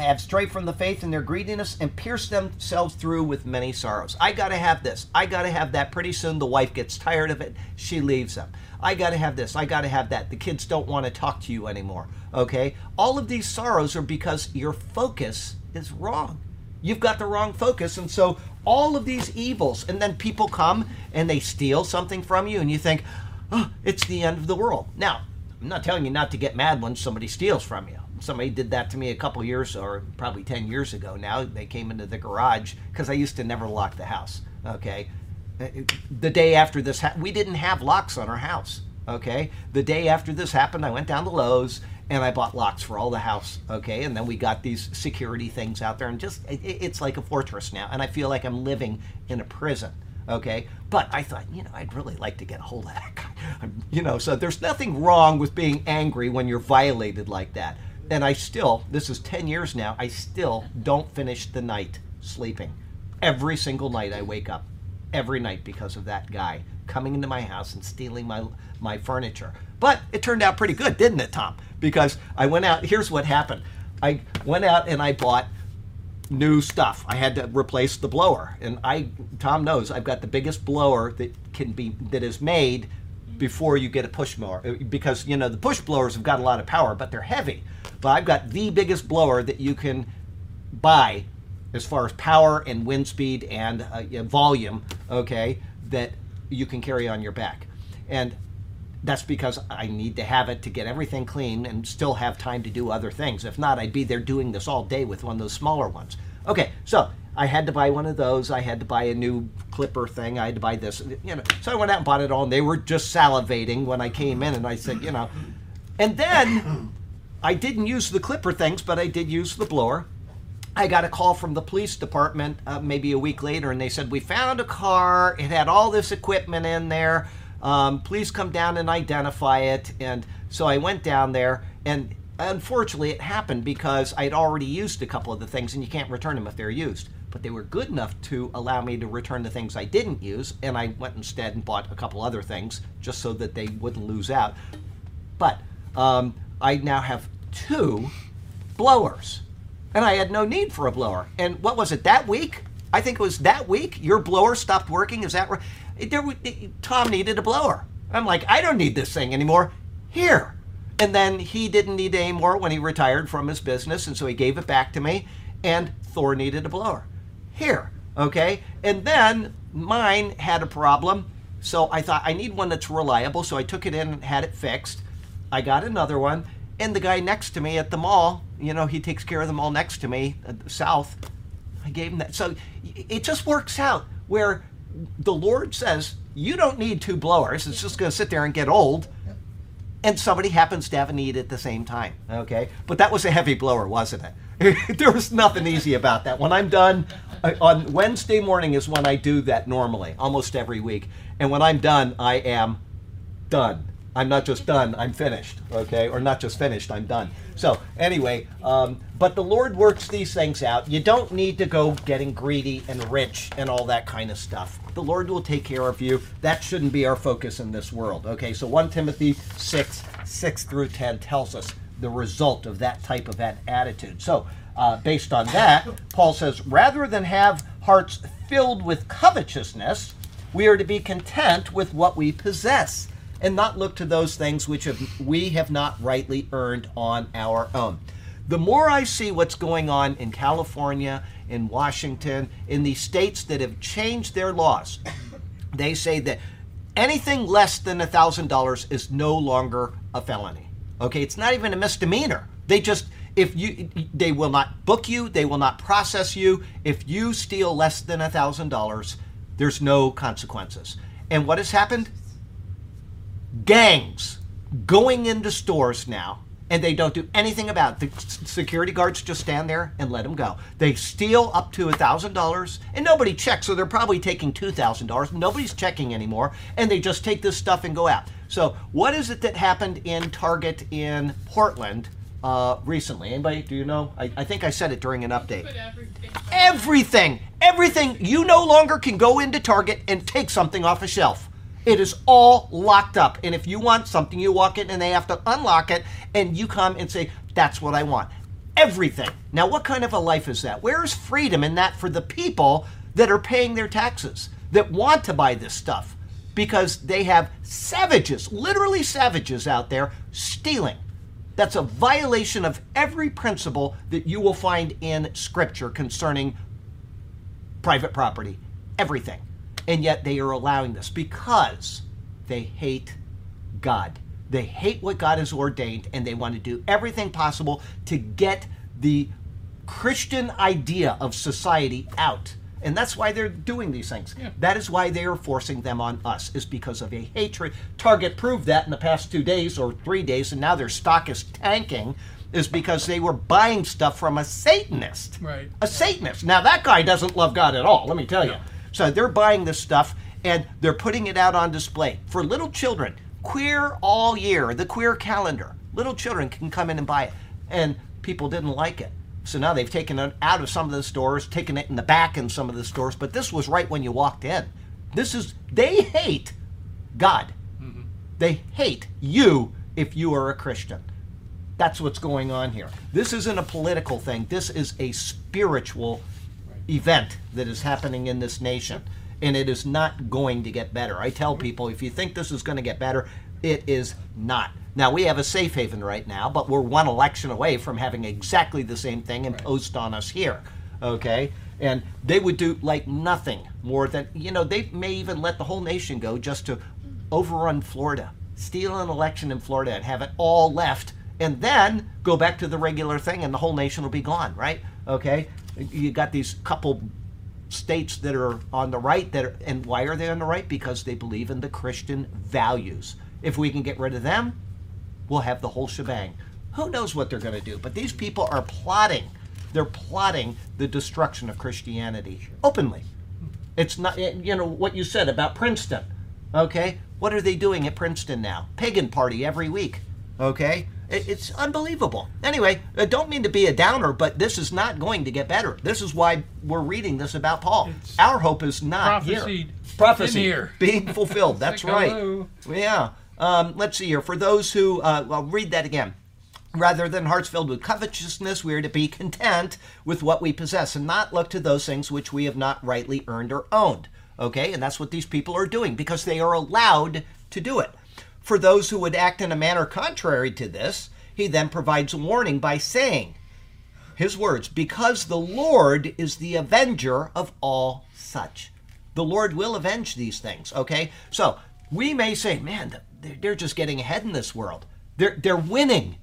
have strayed from the faith in their greediness and pierced themselves through with many sorrows. I got to have this. I got to have that. Pretty soon the wife gets tired of it. She leaves them. I got to have this. I got to have that. The kids don't want to talk to you anymore. Okay? All of these sorrows are because your focus is wrong. You've got the wrong focus. And so all of these evils, and then people come and they steal something from you, and you think, oh, it's the end of the world. Now, I'm not telling you not to get mad when somebody steals from you somebody did that to me a couple years or probably 10 years ago now they came into the garage because i used to never lock the house okay the day after this ha- we didn't have locks on our house okay? The day after this happened i went down to lowes and i bought locks for all the house okay? And then we got these security things out there and just it, it's like a fortress now and i feel like i'm living in a prison okay? But i thought you know i'd really like to get a hold of that guy you know? So there's nothing wrong with being angry when you're violated like that. And I still, this is 10 years now, I still don't finish the night sleeping. Every single night I wake up, every night because of that guy coming into my house and stealing my my furniture. But it turned out pretty good, didn't it, Tom? Because I went out, here's what happened. I went out and I bought new stuff. I had to replace the blower. And I Tom knows I've got the biggest blower that can be that is made before you get a push mower uh, because you know the push blowers have got a lot of power but they're heavy but I've got the biggest blower that you can buy as far as power and wind speed and uh, volume, okay, that you can carry on your back. And that's because I need to have it to get everything clean and still have time to do other things. If not, I'd be there doing this all day with one of those smaller ones. Okay, so I had to buy one of those. I had to buy a new clipper thing. I had to buy this, you know. So I went out and bought it all, and they were just salivating when I came in, and I said, you know. And then I didn't use the clipper things, but I did use the blower. I got a call from the police department uh, maybe a week later, and they said, We found a car. It had all this equipment in there. Um, please come down and identify it. And so I went down there, and unfortunately, it happened because I'd already used a couple of the things, and you can't return them if they're used. But they were good enough to allow me to return the things I didn't use, and I went instead and bought a couple other things just so that they wouldn't lose out. But um, I now have two blowers. And I had no need for a blower. And what was it, that week? I think it was that week your blower stopped working. Is that right? There, Tom needed a blower. I'm like, I don't need this thing anymore. Here. And then he didn't need it anymore when he retired from his business. And so he gave it back to me. And Thor needed a blower. Here. Okay. And then mine had a problem. So I thought I need one that's reliable. So I took it in and had it fixed. I got another one and the guy next to me at the mall, you know, he takes care of them all next to me, uh, south. I gave him that. So it just works out where the Lord says, you don't need two blowers. It's just going to sit there and get old. And somebody happens to have a need at the same time. Okay. But that was a heavy blower, wasn't it? there was nothing easy about that. When I'm done, on Wednesday morning is when I do that normally, almost every week. And when I'm done, I am done. I'm not just done, I'm finished, okay? Or not just finished, I'm done. So, anyway, um, but the Lord works these things out. You don't need to go getting greedy and rich and all that kind of stuff. The Lord will take care of you. That shouldn't be our focus in this world, okay? So, 1 Timothy 6, 6 through 10 tells us the result of that type of an attitude. So, uh, based on that, Paul says, rather than have hearts filled with covetousness, we are to be content with what we possess and not look to those things which have, we have not rightly earned on our own. The more I see what's going on in California, in Washington, in the states that have changed their laws, they say that anything less than $1,000 is no longer a felony. Okay, it's not even a misdemeanor. They just, If you, they will not book you, they will not process you. If you steal less than a thousand dollars, there's no consequences. And what has happened? Gangs going into stores now, and they don't do anything about it. The security guards just stand there and let them go. They steal up to a thousand dollars, and nobody checks, so they're probably taking two thousand dollars. Nobody's checking anymore, and they just take this stuff and go out. So, what is it that happened in Target in Portland uh, recently? Anybody? Do you know? I, I think I said it during an update everything. everything, everything. You no longer can go into Target and take something off a shelf. It is all locked up. And if you want something, you walk in and they have to unlock it, and you come and say, That's what I want. Everything. Now, what kind of a life is that? Where is freedom in that for the people that are paying their taxes, that want to buy this stuff? Because they have savages, literally savages out there stealing. That's a violation of every principle that you will find in Scripture concerning private property, everything. And yet they are allowing this because they hate God. They hate what God has ordained and they want to do everything possible to get the Christian idea of society out. And that's why they're doing these things. Yeah. That is why they are forcing them on us, is because of a hatred. Target proved that in the past two days or three days, and now their stock is tanking, is because they were buying stuff from a Satanist. Right. A Satanist. Now, that guy doesn't love God at all, let me tell you. No. So they're buying this stuff and they're putting it out on display for little children. Queer all year, the queer calendar. Little children can come in and buy it. And people didn't like it. So now they've taken it out of some of the stores, taken it in the back in some of the stores, but this was right when you walked in. This is, they hate God. Mm-hmm. They hate you if you are a Christian. That's what's going on here. This isn't a political thing. This is a spiritual event that is happening in this nation. And it is not going to get better. I tell people if you think this is going to get better, it is not. Now, we have a safe haven right now, but we're one election away from having exactly the same thing imposed on us here. Okay? And they would do like nothing more than, you know, they may even let the whole nation go just to overrun Florida, steal an election in Florida and have it all left, and then go back to the regular thing and the whole nation will be gone, right? Okay? You got these couple states that are on the right that are, and why are they on the right? Because they believe in the Christian values. If we can get rid of them, we'll have the whole shebang. Who knows what they're going to do? But these people are plotting. They're plotting the destruction of Christianity openly. It's not, eh, you know, what you said about Princeton. Okay? What are they doing at Princeton now? Pagan party every week. Okay? It- It's unbelievable. Anyway, I don't mean to be a downer, but this is not going to get better. This is why we're reading this about Paul. It's Our hope is not here. Prophecy here. being fulfilled. That's like, right. hello. Yeah. Um, let's see here. For those who, uh, I'll read that again. Rather than hearts filled with covetousness, we are to be content with what we possess and not look to those things which we have not rightly earned or owned. Okay? And that's what these people are doing because they are allowed to do it. For those who would act in a manner contrary to this, he then provides a warning by saying, his words, because the Lord is the avenger of all such. The Lord will avenge these things, okay? So we may say, man, they're they're just getting ahead in this world. They're, they're winning.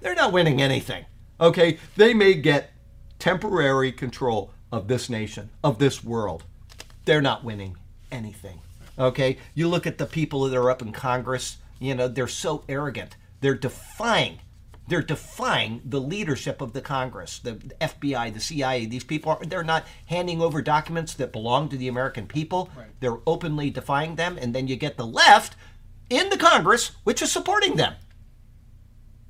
They're not winning anything, okay? They may get temporary control of this nation, of this world. They're not winning anything, okay? You look at the people that are up in Congress, you know, they're so arrogant. They're defying they're defying the leadership of the Congress, the FBI, the CIA. These people are they're not handing over documents that belong to the American people. Right. They're openly defying them, and then you get the left in the Congress, which is supporting them.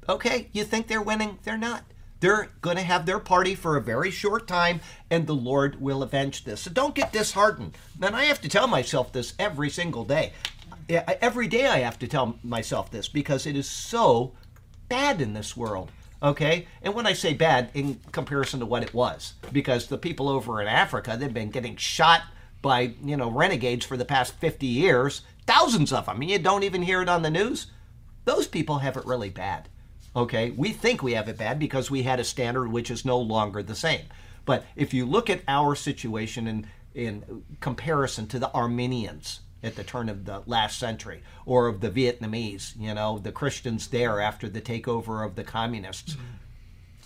Okay, you think they're winning? They're not. They're going to have their party for a very short time, and the Lord will avenge this. So don't get disheartened. And I have to tell myself this every single day. Every day I have to tell myself this because it is so bad in this world. Okay? And when I say bad, in comparison to what it was, because the people over in Africa, they've been getting shot by, you know, renegades for the past 50 years, thousands of them. You don't even hear it on the news. Those people have it really bad. Okay? We think we have it bad because we had a standard which is no longer the same. But if you look at our situation in, in comparison to the Armenians at the turn of the last century, or of the Vietnamese, you know, the Christians there after the takeover of the communists,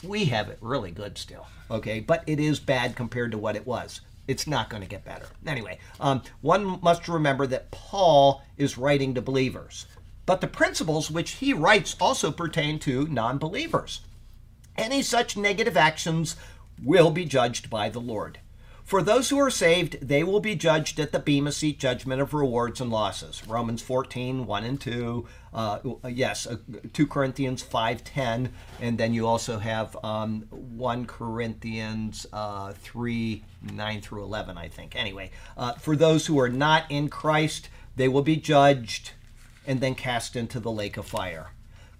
we have it really good still, okay? But it is bad compared to what it was. It's not going to get better. Anyway, um, one must remember that Paul is writing to believers, but the principles which he writes also pertain to non believers. Any such negative actions will be judged by the Lord. For those who are saved, they will be judged at the Bema Seat judgment of rewards and losses. Romans 14, 1 and 2. Uh, yes, uh, 2 Corinthians 5.10. And then you also have um, 1 Corinthians uh, 3, 9 through 11, I think. Anyway, uh, for those who are not in Christ, they will be judged and then cast into the lake of fire.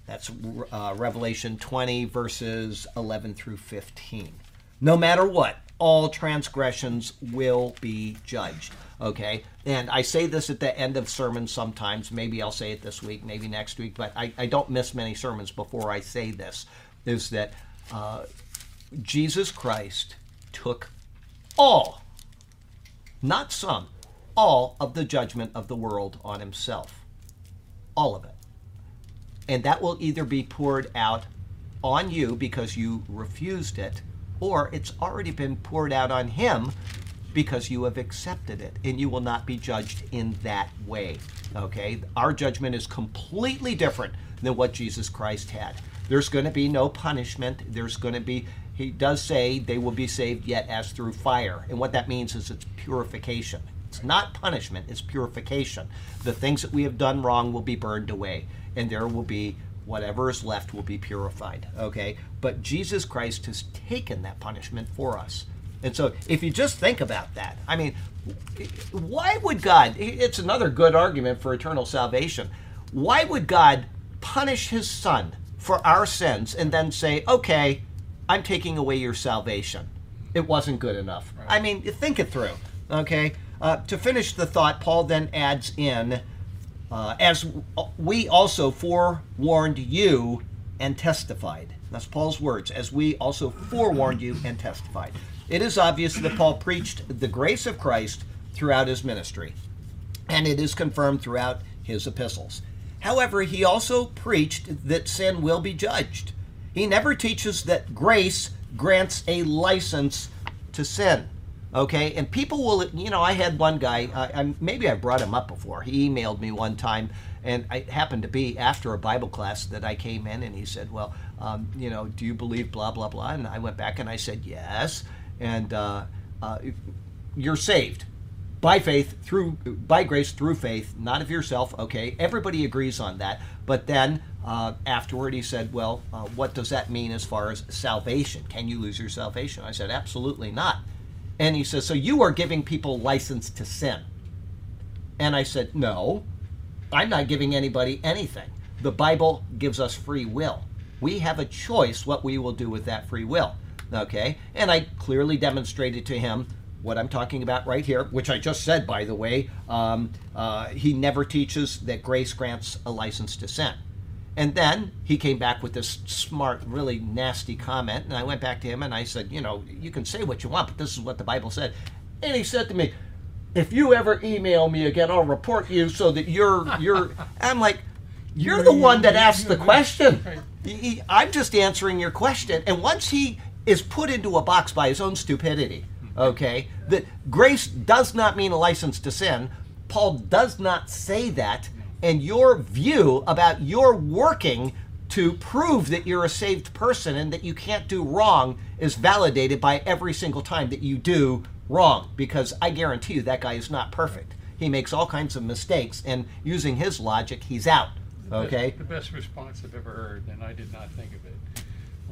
That's uh, Revelation 20, verses 11 through 15. No matter what, all transgressions will be judged. Okay? And I say this at the end of sermons sometimes. Maybe I'll say it this week, maybe next week, but I, I don't miss many sermons before I say this is that uh, Jesus Christ took all, not some, all of the judgment of the world on himself. All of it. And that will either be poured out on you because you refused it or it's already been poured out on him because you have accepted it and you will not be judged in that way. Okay? Our judgment is completely different than what Jesus Christ had. There's going to be no punishment. There's going to be, he does say they will be saved yet as through fire. And what that means is it's purification. It's not punishment, it's purification. The things that we have done wrong will be burned away, and there will be whatever is left will be purified. Okay? But Jesus Christ has taken that punishment for us. And so if you just think about that, I mean, why would God, it's another good argument for eternal salvation. Why would God punish his son for our sins and then say, okay, I'm taking away your salvation? It wasn't good enough. Right. I mean, think it through. Okay? Uh, to finish the thought, Paul then adds in uh, as we also forewarned you and testified. That's Paul's words, as we also forewarned you and testified. It is obvious that Paul preached the grace of Christ throughout his ministry, and it is confirmed throughout his epistles. However, he also preached that sin will be judged. He never teaches that grace grants a license to sin. Okay, and people will, you know, I had one guy, I, maybe I brought him up before. He emailed me one time, and it happened to be after a Bible class that I came in, and he said, Well, um, you know, do you believe blah, blah, blah? And I went back and I said, Yes. And uh, uh, you're saved by faith, through by grace, through faith, not of yourself. Okay, everybody agrees on that. But then uh, afterward, he said, Well, uh, what does that mean as far as salvation? Can you lose your salvation? I said, Absolutely not. And he says, So you are giving people license to sin. And I said, No, I'm not giving anybody anything. The Bible gives us free will. We have a choice what we will do with that free will. Okay? And I clearly demonstrated to him what I'm talking about right here, which I just said, by the way. Um, uh, he never teaches that grace grants a license to sin. And then he came back with this smart, really nasty comment. And I went back to him and I said, You know, you can say what you want, but this is what the Bible said. And he said to me, If you ever email me again, I'll report you so that you're, you're, I'm like, You're the one that asked the question. I'm just answering your question. And once he is put into a box by his own stupidity, okay, that grace does not mean a license to sin, Paul does not say that and your view about your working to prove that you're a saved person and that you can't do wrong is validated by every single time that you do wrong because I guarantee you that guy is not perfect. He makes all kinds of mistakes and using his logic, he's out. Okay? The best, the best response I've ever heard, and I did not think of it,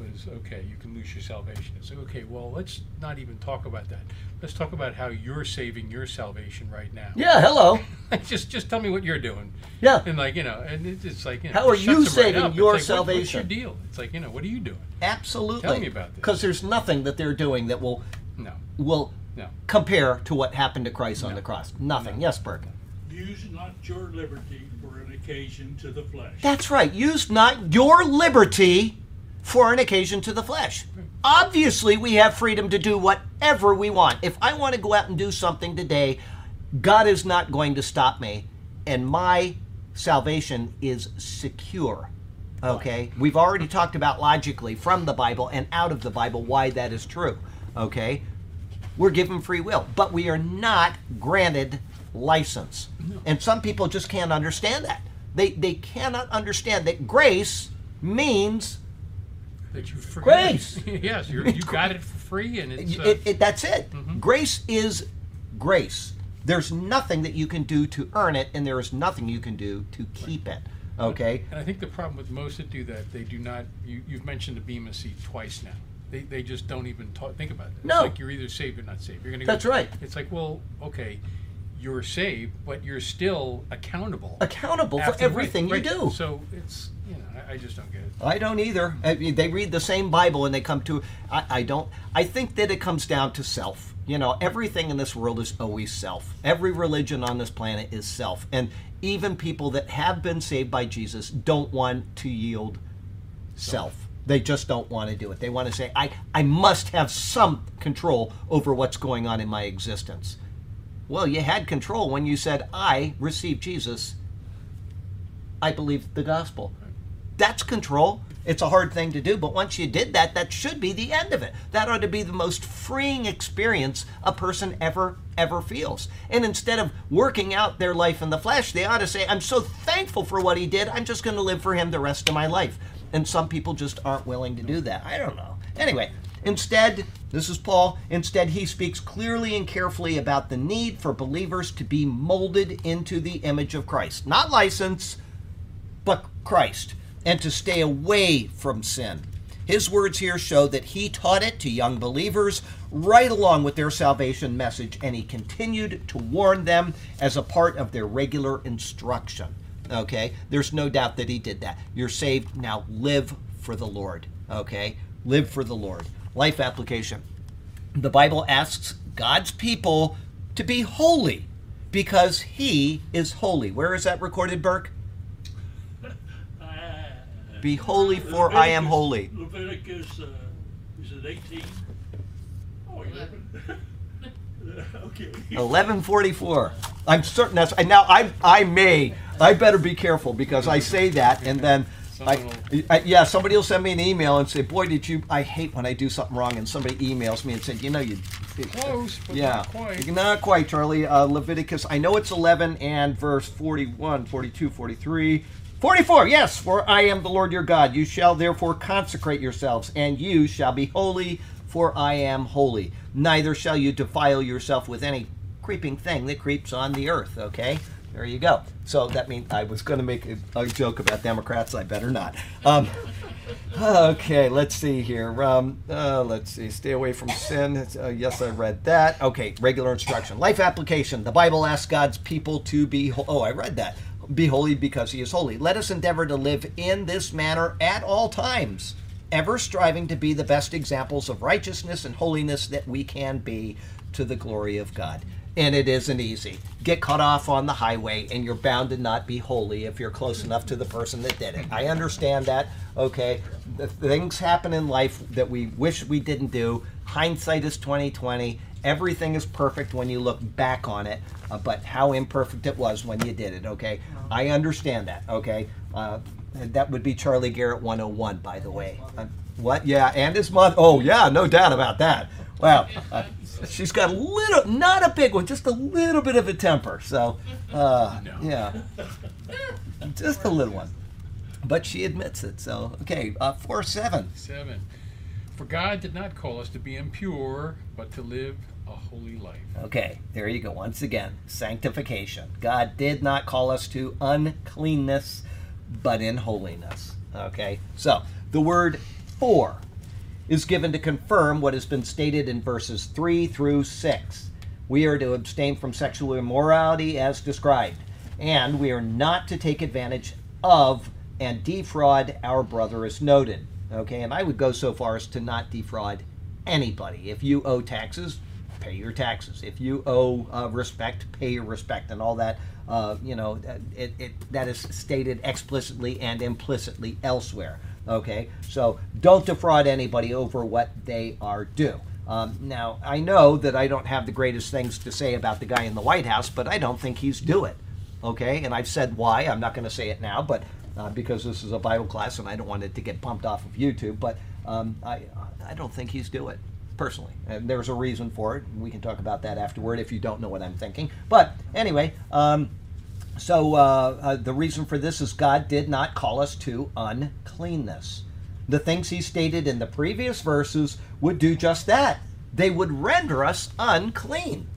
was okay, you can lose your salvation. It's like, okay, well, let's not even talk about that. Let's talk about how you're saving your salvation right now. Yeah, hello. just just tell me what you're doing. Yeah. And like, you know, and it's like, you know, how are you saving right your like, salvation? What, what's your deal? It's like, you know, what are you doing? Absolutely. Tell me about this. Because there's nothing that they're doing that will no will no. compare to what happened to Christ no. on the cross. Nothing. No. Yes, Perkin. Use not your liberty for an occasion to the flesh. That's right. Use not your liberty for an occasion to the flesh. Obviously, we have freedom to do whatever we want. If I want to go out and do something today, God is not going to stop me, and my salvation is secure. Okay? We've already talked about logically from the Bible and out of the Bible why that is true. Okay? We're given free will, but we are not granted license. And some people just can't understand that. They, they cannot understand that grace means That you forgive. Grace. yes, you're, you got it for free, and it's. Uh, it, it, that's it. Grace is grace. There's nothing that you can do to earn it, and there is nothing you can do to keep it. Okay? And I think the problem with most that do that, they do not. You, you've mentioned the Bema seat twice now. They, they just don't even talk, think about it. It's No. like you're either saved or not saved. You're gonna. That's go, right. It's like, well, okay, you're saved, but you're still accountable. Accountable for everything right, you right. do. So it's I, just don't get it. I don't either. Uh, I mean, They read the same Bible and they come to. I, I don't. I think that it comes down to self. You know, everything in this world is always self. Every religion on this planet is self. And even people that have been saved by Jesus don't want to yield self. They just don't want to do it. They want to say, I, I must have some control over what's going on in my existence. Well, you had control when you said, I received Jesus. I believe the gospel. That's control. It's a hard thing to do, but once you did that, that should be the end of it. That ought to be the most freeing experience a person ever, ever feels. And instead of working out their life in the flesh, they ought to say, I'm so thankful for what he did. I'm just going to live for him the rest of my life. And some people just aren't willing to do that. I don't know. Anyway, instead, this is Paul. Instead, he speaks clearly and carefully about the need for believers to be molded into the image of Christ. Not license, but Christ, and to stay away from sin. His words here show that he taught it to young believers right along with their salvation message, and he continued to warn them as a part of their regular instruction. Okay? There's no doubt that he did that. You're saved, now live for the Lord. Okay? Live for the Lord. Life application. The Bible asks God's people to be holy because he is holy. Where is that recorded, Burke? Be holy, for I am holy. Leviticus, uh, is it 18? Oh, 11. okay. 1144. I'm certain that's and now I I may I better be careful because I say that and then I, I- yeah somebody will send me an email and say boy did you I hate when I do something wrong and somebody emails me and said you know you Close, but yeah not quite. not quite Charlie uh, Leviticus I know it's 11 and verse 41 42 43 44 yes for I am the Lord your God you shall therefore consecrate yourselves and you shall be holy for I am holy neither shall you defile yourself with any creeping thing that creeps on the earth okay there you go so that means I was going to make a, a joke about Democrats I better not um, Okay, let's see here. Um, uh, let's see. Stay away from sin. Uh, yes, I read that. Okay, regular instruction. Life application. The Bible asks God's people to be. Ho- oh, I read that. Be holy because He is holy. Let us endeavor to live in this manner at all times, ever striving to be the best examples of righteousness and holiness that we can be to the glory of God. And it isn't easy. Get cut off on the highway, and you're bound to not be holy if you're close enough to the person that did it. I understand that. Okay, the things happen in life that we wish we didn't do. Hindsight is 2020. Everything is perfect when you look back on it, uh, but how imperfect it was when you did it. Okay, I understand that. Okay, uh, that would be Charlie Garrett 101, by the way. Uh, what? Yeah, and his mother. Oh, yeah, no doubt about that. Wow. Uh, she's got a little, not a big one, just a little bit of a temper. So, uh, yeah, just a little one. But she admits it. So, okay, uh, four seven. Seven. For God did not call us to be impure, but to live a holy life. Okay, there you go. Once again, sanctification. God did not call us to uncleanness, but in holiness. Okay, so the word for is given to confirm what has been stated in verses 3 through 6. We are to abstain from sexual immorality as described, and we are not to take advantage of and defraud our brother as noted. Okay, and I would go so far as to not defraud anybody. If you owe taxes, pay your taxes. If you owe uh, respect, pay your respect, and all that. Uh, you know, it, it that is stated explicitly and implicitly elsewhere. Okay, so don't defraud anybody over what they are due. Um, now, I know that I don't have the greatest things to say about the guy in the White House, but I don't think he's due it. Okay, and I've said why. I'm not going to say it now, but uh, because this is a Bible class and I don't want it to get pumped off of YouTube. But um, I, I don't think he's do it personally. And there's a reason for it. We can talk about that afterward if you don't know what I'm thinking. But anyway, um, so uh, uh, the reason for this is God did not call us to uncleanness. The things he stated in the previous verses would do just that. They would render us unclean.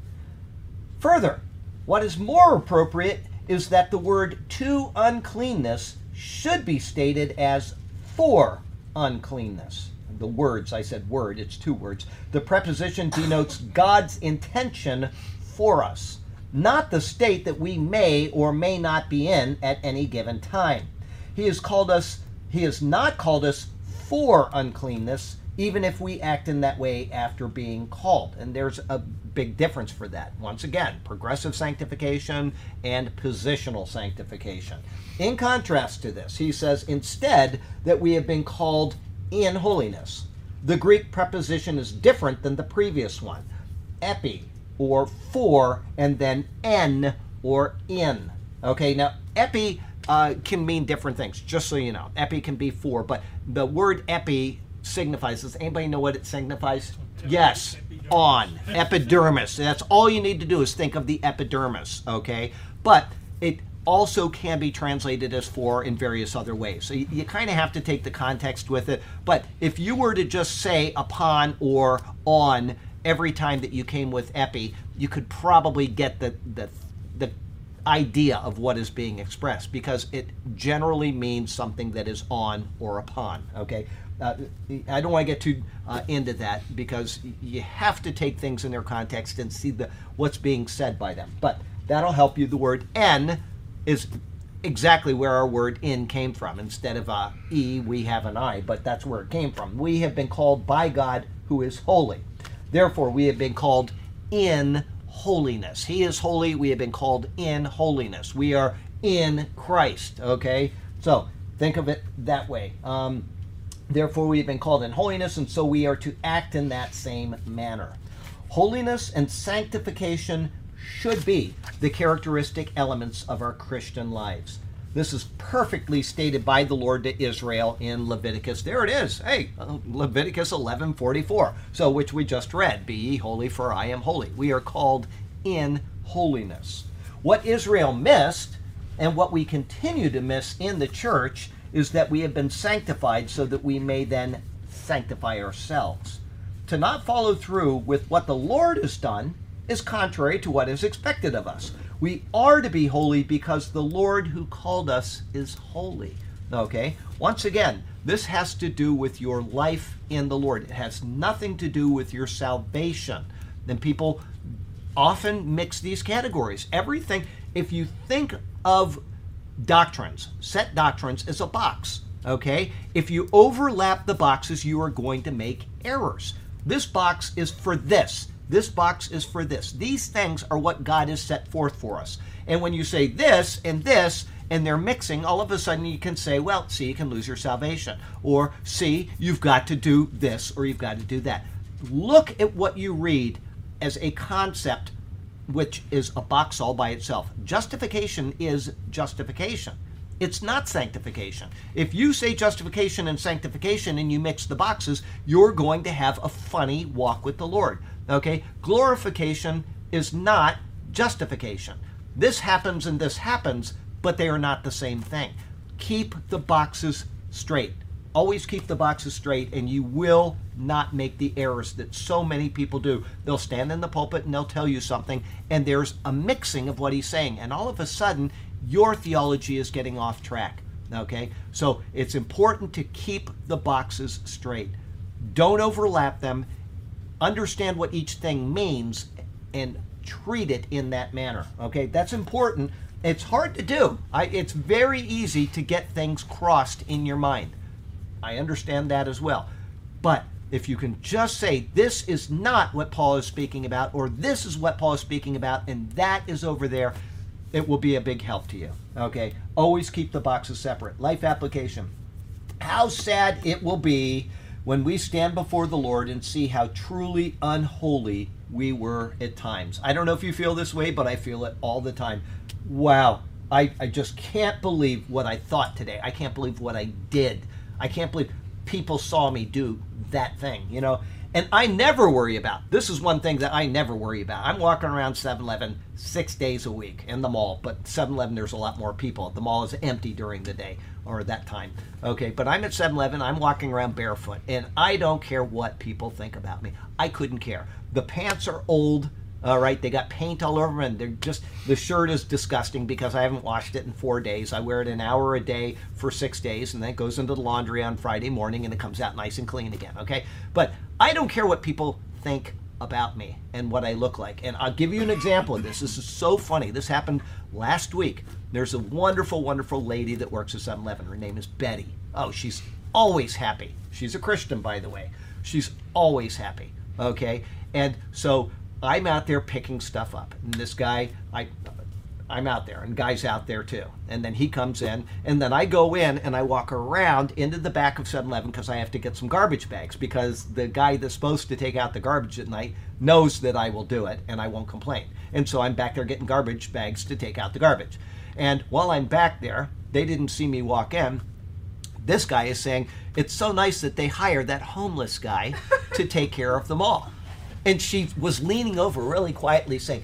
Further, what is more appropriate is that the word to uncleanness should be stated as for uncleanness. The words, I said word, it's two words. The preposition denotes God's intention for us, not the state that we may or may not be in at any given time. He has called us, he has not called us for uncleanness, even if we act in that way after being called. And there's a big difference for that. Once again, progressive sanctification and positional sanctification. In contrast to this, he says instead that we have been called in holiness. The Greek preposition is different than the previous one epi or for, and then en or in. Okay, now epi uh, can mean different things, just so you know. Epi can be for, but the word epi signifies. Does anybody know what it signifies? Yes, on epidermis. That's all you need to do is think of the epidermis. Okay, but it also can be translated as for in various other ways. So you, you kind of have to take the context with it. But if you were to just say upon or on every time that you came with epi, you could probably get the the the idea of what is being expressed because it generally means something that is on or upon. Okay, uh, I don't want to get too uh, into that because you have to take things in their context and see the what's being said by them. But that'll help you. The word "en" is exactly where our word "in" came from. Instead of a "e," we have an "i," but that's where it came from. We have been called by God, who is holy. Therefore, we have been called in holiness. He is holy. We have been called in holiness. We are in Christ. Okay, so think of it that way. Um, Therefore, we have been called in holiness, and so we are to act in that same manner. Holiness and sanctification should be the characteristic elements of our Christian lives. This is perfectly stated by the Lord to Israel in Leviticus. There it is. Hey, uh, Leviticus 11:44. So which we just read, "Be ye holy for I am holy." We are called in holiness. What Israel missed and what we continue to miss in the church is that we have been sanctified so that we may then sanctify ourselves. To not follow through with what the Lord has done is contrary to what is expected of us. We are to be holy because the Lord who called us is holy. Okay? Once again, this has to do with your life in the Lord. It has nothing to do with your salvation. Then people often mix these categories. Everything, if you think of doctrines, set doctrines as a box, okay? If you overlap the boxes, you are going to make errors. This box is for this. This box is for this. These things are what God has set forth for us. And when you say this and this, and they're mixing, all of a sudden you can say, well, see, you can lose your salvation. Or, see, you've got to do this or you've got to do that. Look at what you read as a concept which is a box all by itself. Justification is justification. It's not sanctification. If you say justification and sanctification and you mix the boxes, you're going to have a funny walk with the Lord. Okay? Glorification is not justification. This happens and this happens, but they are not the same thing. Keep the boxes straight. Always keep the boxes straight, and you will not make the errors that so many people do. They'll stand in the pulpit and they'll tell you something, and there's a mixing of what he's saying, and all of a sudden, your theology is getting off track. Okay? So it's important to keep the boxes straight. Don't overlap them. Understand what each thing means and treat it in that manner. Okay? That's important. It's hard to do. I, it's very easy to get things crossed in your mind. I understand that as well. But if you can just say, this is not what Paul is speaking about, or this is what Paul is speaking about, and that is over there, it will be a big help to you. Okay? Always keep the boxes separate. Life application. How sad it will be when we stand before the Lord and see how truly unholy we were at times. I don't know if you feel this way, but I feel it all the time. Wow, I, I just can't believe what I thought today. I can't believe what I did. I can't believe people saw me do that thing, you know? And I never worry about this is one thing that I never worry about. I'm walking around 7 Eleven six days a week in the mall, but 7 Eleven, there's a lot more people. The mall is empty during the day or that time. Okay, but I'm at 7 Eleven, I'm walking around barefoot, and I don't care what people think about me. I couldn't care. The pants are old. All right, they got paint all over them, and they're just the shirt is disgusting because I haven't washed it in four days. I wear it an hour a day for six days, and then it goes into the laundry on Friday morning, and it comes out nice and clean again. Okay, but I don't care what people think about me and what I look like. And I'll give you an example of this. This is so funny. This happened last week. There's a wonderful, wonderful lady that works at 7 Eleven. Her name is Betty. Oh, she's always happy. She's a Christian, by the way. She's always happy. Okay? And so I'm out there picking stuff up. And this guy, I I'm out there, and guy's out there too. And then he comes in, and then I go in and I walk around into the back of 7 Eleven because I have to get some garbage bags because the guy that's supposed to take out the garbage at night knows that I will do it and I won't complain. And so I'm back there getting garbage bags to take out the garbage. And while I'm back there, they didn't see me walk in. This guy is saying, It's so nice that they hired that homeless guy to take care of them all. And she was leaning over really quietly saying,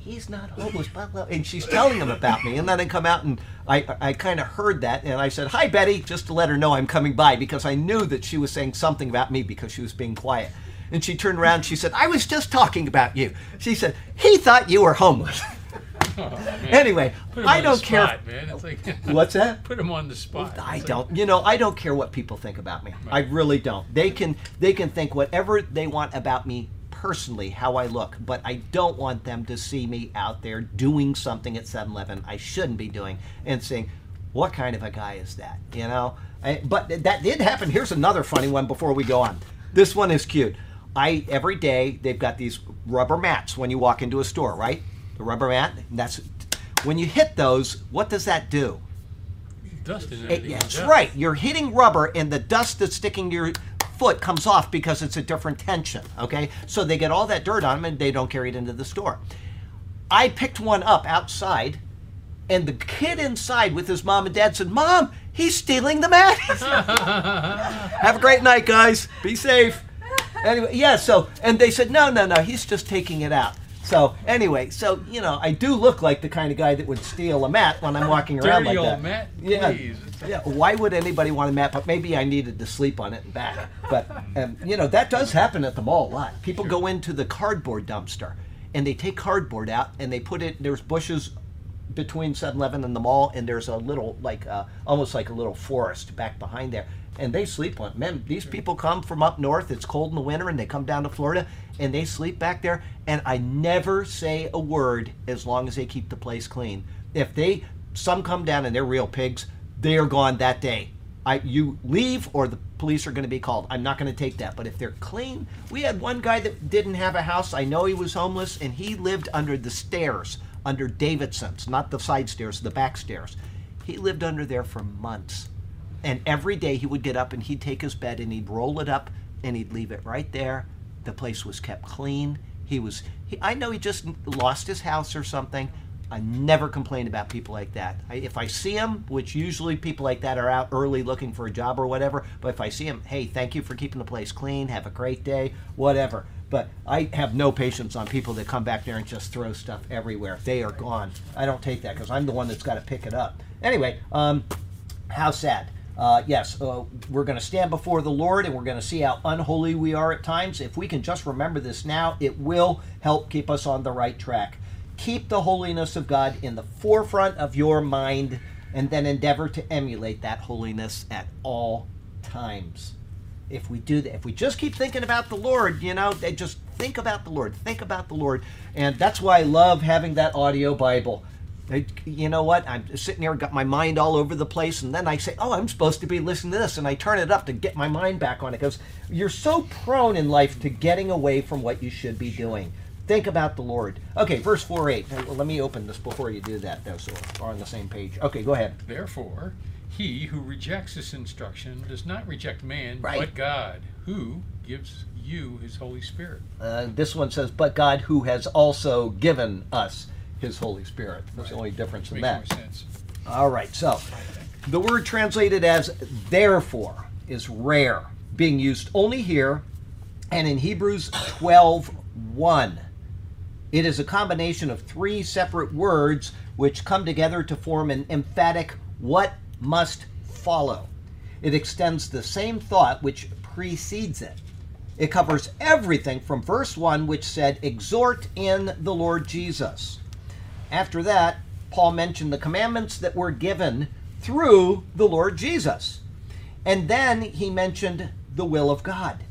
he's not homeless, blah, blah. And she's telling him about me. And then I come out and I, I kind of heard that. And I said, Hi, Betty, just to let her know I'm coming by because I knew that she was saying something about me because she was being quiet. And she turned around and she said, I was just talking about you. She said, He thought you were homeless. Oh, anyway, I don't care. spot, man. It's like, What's that? Put him on the spot. I It's like- don't. You know, I don't care what people think about me. I really don't. They can they can think whatever they want about me personally, how I look, but I don't want them to see me out there doing something at 7-Eleven I shouldn't be doing and saying, "What kind of a guy is that?" You know. I, but that did happen. Here's another funny one before we go on. This one is cute. I every day they've got these rubber mats when you walk into a store, right? The rubber mat. and That's when you hit those. What does that do? Dust in It- that's Dust. right. You're hitting rubber, and the dust that's sticking to your foot comes off because it's a different tension. Okay, so they get all that dirt on them, and they don't carry it into the store. I picked one up outside, and the kid inside with his mom and dad said, "Mom, he's stealing the mat." Have a great night, guys. Be safe. Anyway, yeah. So, and they said, "No, no, no. He's just taking it out." So anyway, so you know, I do look like the kind of guy that would steal a mat when I'm walking around Dirty like old that. Matt, Yeah. please. Yeah, why would anybody want a mat? But maybe I needed to sleep on it and back. But um, you know that does happen at the mall a lot. People go into the cardboard dumpster and they take cardboard out and they put it. There's bushes between 7-Eleven and the mall, and there's a little like uh, almost like a little forest back behind there. And they sleep on. it. Man, these people come from up north. It's cold in the winter, and they come down to Florida, and they sleep back there. And I never say a word as long as they keep the place clean. If they some come down and they're real pigs, they are gone that day. I you leave or the police are going to be called. I'm not going to take that. But if they're clean, we had one guy that didn't have a house. I know he was homeless and he lived under the stairs, under Davidson's, not the side stairs, the back stairs. He lived under there for months. And every day he would get up and he'd take his bed and he'd roll it up and he'd leave it right there. The place was kept clean. He was he, I know he just lost his house or something. I never complain about people like that. I, if I see them, which usually people like that are out early looking for a job or whatever, but if I see them, hey, thank you for keeping the place clean. Have a great day, whatever. But I have no patience on people that come back there and just throw stuff everywhere. They are gone. I don't take that because I'm the one that's got to pick it up. Anyway, um, how sad. Uh, yes, uh, we're going to stand before the Lord and we're going to see how unholy we are at times. If we can just remember this now, it will help keep us on the right track. Keep the holiness of God in the forefront of your mind and then endeavor to emulate that holiness at all times. If we do that, if we just keep thinking about the Lord, you know, just think about the Lord, think about the Lord. And that's why I love having that audio Bible. I- you know what? I'm sitting here, got my mind all over the place, and then I say, "Oh, I'm supposed to be listening to this," and I turn it up to get my mind back on it because you're so prone in life to getting away from what you should be doing. Think about the Lord. Okay, verse four eight. Well, let me open this before you do that, though, so we're on the same page. Okay, go ahead. Therefore, he who rejects this instruction does not reject man, Right. but God, who gives you his Holy Spirit. Uh, this one says, "But God, who has also given us His Holy Spirit. That's the only difference in Makes that. more sense. All right, so the word translated as therefore is rare, being used only here and in Hebrews 12 1. It is a combination of three separate words which come together to form an emphatic what must follow. It extends the same thought which precedes it. It covers everything from verse 1, which said, Exhort in the Lord Jesus. After that, Paul mentioned the commandments that were given through the Lord Jesus. And then he mentioned the will of God.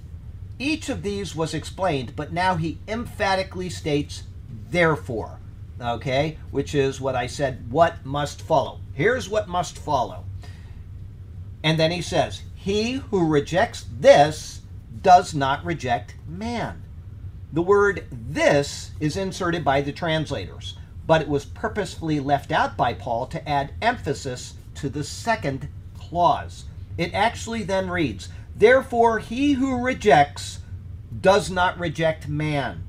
Each of these was explained, but now he emphatically states, therefore, okay, which is what I said, what must follow. Here's what must follow. And then he says, He who rejects this does not reject man. The word this is inserted by the translators, but it was purposefully left out by Paul to add emphasis to the second clause. It actually then reads, Therefore, he who rejects does not reject man.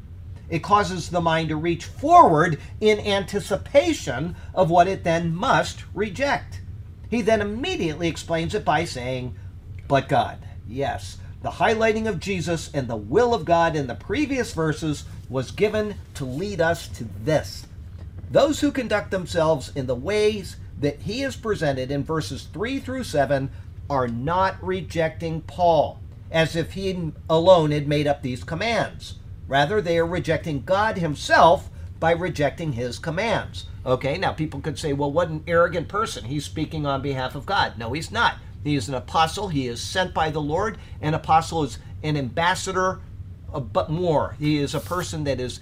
It causes the mind to reach forward in anticipation of what it then must reject. He then immediately explains it by saying, But God. Yes, the highlighting of Jesus and the will of God in the previous verses was given to lead us to this. Those who conduct themselves in the ways that he is presented in verses 3 through 7 are not rejecting Paul, as if he alone had made up these commands. Rather, they are rejecting God himself by rejecting his commands. Okay, now people could say, well, what an arrogant person. He's speaking on behalf of God. No, he's not. He is an apostle. He is sent by the Lord. An apostle is an ambassador, uh, but more. He is a person that is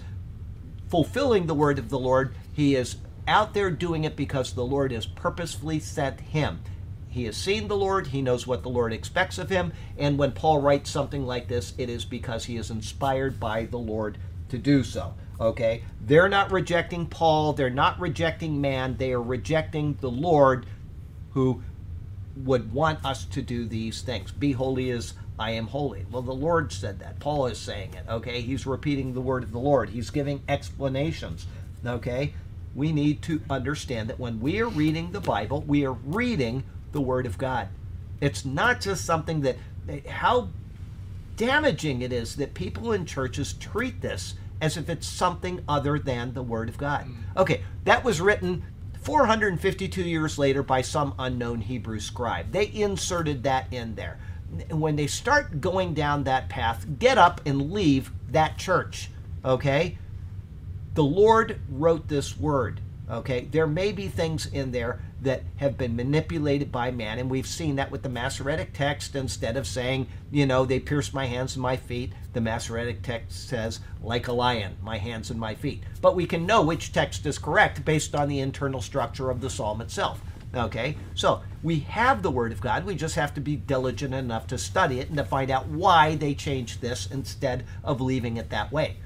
fulfilling the word of the Lord. He is out there doing it because the Lord has purposefully sent him. He has seen the Lord, he knows what the Lord expects of him, and when Paul writes something like this, it is because he is inspired by the Lord to do so. Okay? They're not rejecting Paul, they're not rejecting man, they are rejecting the Lord who would want us to do these things. Be holy as I am holy. Well, the Lord said that. Paul is saying it, okay? He's repeating the word of the Lord. He's giving explanations, okay? We need to understand that when we are reading the Bible, we are reading the word of God. It's not just something that how damaging it is that people in churches treat this as if it's something other than the word of God. Mm. Okay, that was written 452 years later by some unknown Hebrew scribe. They inserted that in there. When they start going down that path, get up and leave that church. Okay? The Lord wrote this word. Okay? There may be things in there that have been manipulated by man, and we've seen that with the Masoretic text. Instead of saying, you know, they pierced my hands and my feet, the Masoretic text says, like a lion, my hands and my feet. But we can know which text is correct based on the internal structure of the psalm itself. Okay, so we have the Word of God. We just have to be diligent enough to study it and to find out why they changed this instead of leaving it that way.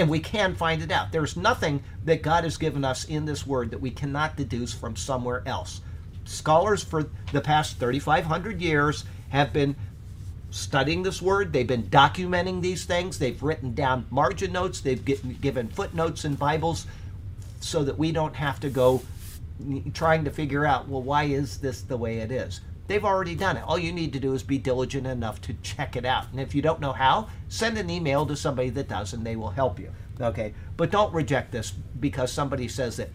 And we can find it out. There's nothing that God has given us in this Word that we cannot deduce from somewhere else. Scholars for the past 3,500 years have been studying this word. They've been documenting these things. They've written down margin notes. They've given footnotes in Bibles so that we don't have to go trying to figure out, well, why is this the way it is? They've already done it. All you need to do is be diligent enough to check it out. And if you don't know how, send an email to somebody that does and they will help you. Okay? But don't reject this because somebody says that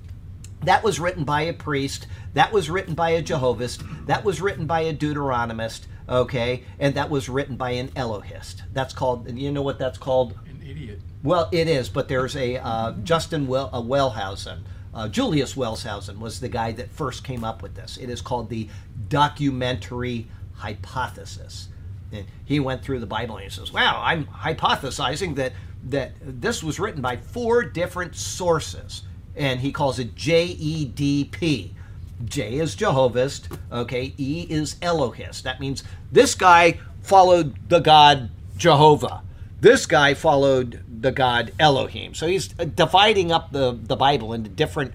that was written by a priest, that was written by a Jehovahist, that was written by a Deuteronomist, okay? And that was written by an Elohist. That's called, you know what that's called? An idiot. Well, it is, but there's a uh, Justin well, uh, Wellhausen. Uh, Julius Wellhausen was the guy that first came up with this. It is called the documentary hypothesis. And he went through the Bible and he says, "Wow, I'm hypothesizing that that this was written by four different sources." And he calls it JEDP. J is Jehovahist, okay? E is Elohist. That means this guy followed the God Jehovah. This guy followed the God Elohim. So he's dividing up the, the Bible into different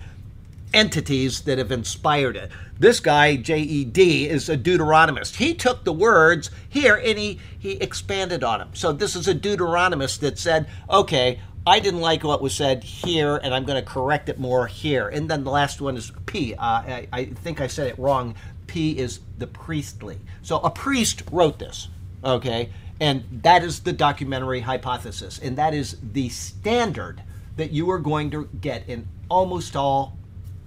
entities that have inspired it. This guy, J.E.D., is a Deuteronomist. He took the words here and he, he expanded on them. So this is a Deuteronomist that said, okay, I didn't like what was said here, and I'm going to correct it more here. And then the last one is P. Uh, I, I think I said it wrong. P is the priestly. So a priest wrote this, okay? And that is the documentary hypothesis. And that is the standard that you are going to get in almost all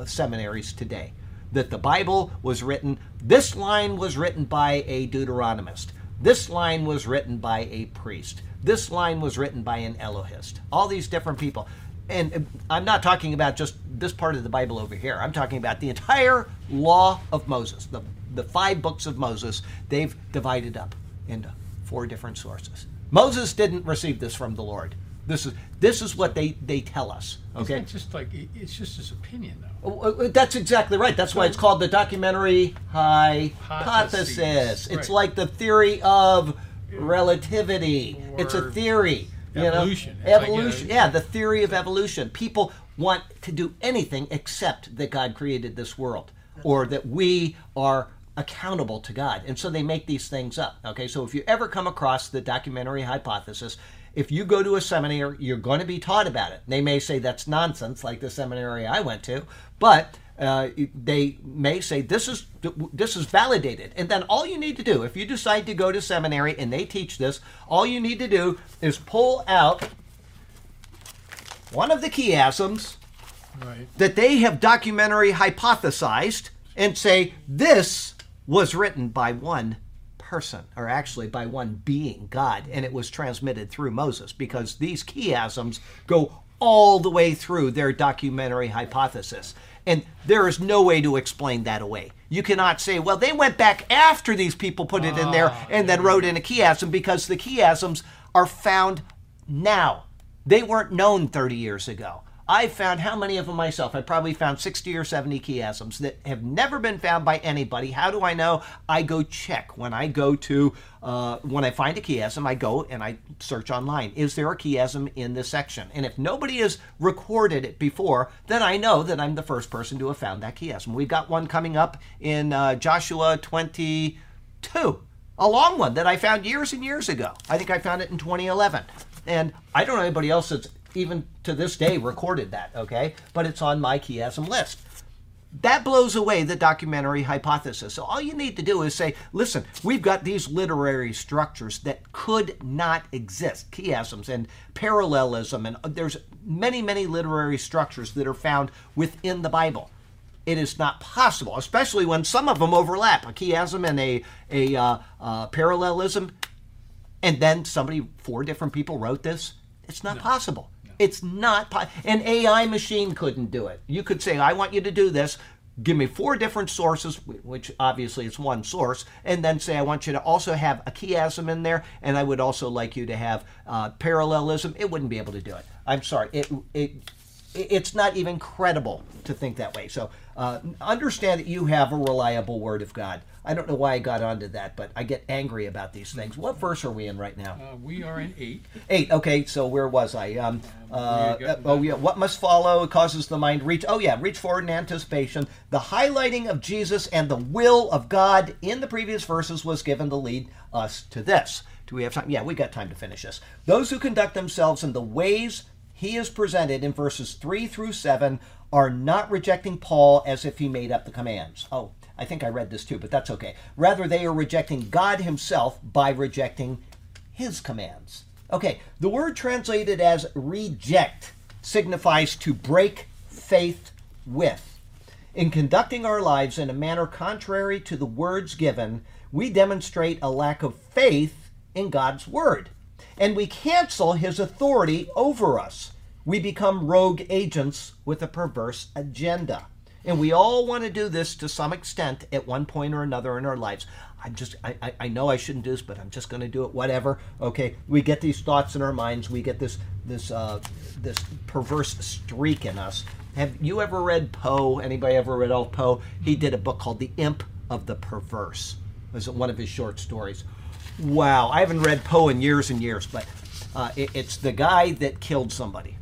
seminaries today. That the Bible was written, this line was written by a Deuteronomist. This line was written by a priest. This line was written by an Elohist. All these different people. And uh, I'm not talking about just this part of the Bible over here. I'm talking about the entire law of Moses, the, the five books of Moses. They've divided up into four different sources. Moses didn't receive this from the Lord. This is this is what they they tell us. Okay. It's just like it's just his opinion, though. Oh, oh, oh, That's exactly right. That's why it's called the documentary hypothesis. Hypothesis, It's right. like the theory of relativity. it's a Or theory. you know? evolution. Like, Evolution. yeah, the theory of evolution. People want to do anything except that God created this world or that we are accountable to God. And so they make these things up. Okay, so if you ever come across the documentary hypothesis, if you go to a seminary, you're going to be taught about it. They may say that's nonsense, like the seminary I went to, but uh, they may say this is this is validated, and then all you need to do, if you decide to go to seminary and they teach this, all you need to do is pull out one of the chiasms Right. that they have documentary hypothesized and say this was written by one person, or actually by one being, God, and it was transmitted through Moses because these chiasms go all the way through their documentary hypothesis. And there is no way to explain that away. You cannot say, well, they went back after these people put it in there ah, and then wrote in a chiasm because the chiasms are found now. They weren't known 30 years ago. I found how many of them myself? I probably found 60 or 70 chiasms that have never been found by anybody. How do I know? I go check. When I go to, uh, when I find a chiasm, I go and I search online. Is there a chiasm in this section? And if nobody has recorded it before, then I know that I'm the first person to have found that chiasm. We've got one coming up in uh, Joshua 22 a long one that I found years and years ago. I think I found it in 2011. And I don't know anybody else that's even to this day recorded that, okay? But it's on my chiasm list. That blows away the documentary hypothesis. So all you need to do is say, listen, we've got these literary structures that could not exist, chiasms and parallelism, and there's many, many literary structures that are found within the Bible it is not possible, especially when some of them overlap, a chiasm and a, a uh, uh, parallelism, and then somebody, four different people wrote this. It's not possible. It's not, po- an AI machine couldn't do it. You could say, I want you to do this. Give me four different sources, which obviously it's one source, and then say, I want you to also have a chiasm in there, and I would also like you to have uh, parallelism. It wouldn't be able to do it. I'm sorry. It, it, it's not even credible to think that way. So uh, understand that you have a reliable word of God. I don't know why I got onto that, but I get angry about these things. What verse are we in right now? Uh, we are in eight. Eight. Okay, so where was I? Um, uh, oh yeah. What must follow causes the mind to reach. Oh yeah, reach forward in anticipation. The highlighting of Jesus and the will of God in the previous verses was given to lead us to this. Do we have time? Yeah, we got time to finish this. Those who conduct themselves in the ways he is presented in verses three through seven are not rejecting Paul as if he made up the commands. Oh, I think I read this too, but that's okay. Rather, they are rejecting God himself by rejecting his commands. Okay, the word translated as reject signifies to break faith with. In conducting our lives in a manner contrary to the words given, we demonstrate a lack of faith in God's word. And we cancel his authority over us. We become rogue agents with a perverse agenda. And we all want to do this to some extent at one point or another in our lives. I'm just, I, I, I know I shouldn't do this, but I'm just going to do it, whatever. Okay, we get these thoughts in our minds. We get this, this, uh, this perverse streak in us. Have you ever read Poe? Anybody ever read all Poe? He did a book called The Imp of the Perverse. It was one of his short stories. Wow, I haven't read Poe in years and years, but uh, it, it's the guy that killed somebody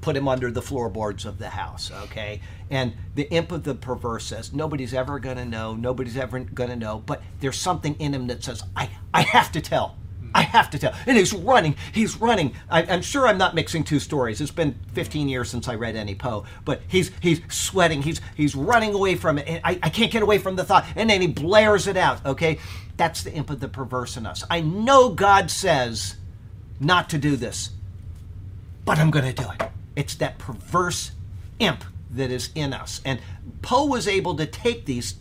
put him under the floorboards of the house, okay? And the imp of the perverse says, nobody's ever going to know, nobody's ever going to know, but there's something in him that says, I, I have to tell. I hmm. have to tell. And he's running. He's running. I, I'm sure I'm not mixing two stories. It's been 15 years since I read any Poe, but he's he's sweating. He's he's running away from it. And I, I can't get away from the thought. And then he blares it out. Okay, that's the imp of the perverse in us. I know God says not to do this, but I'm going to do it. It's that perverse imp that is in us. And Poe was able to take these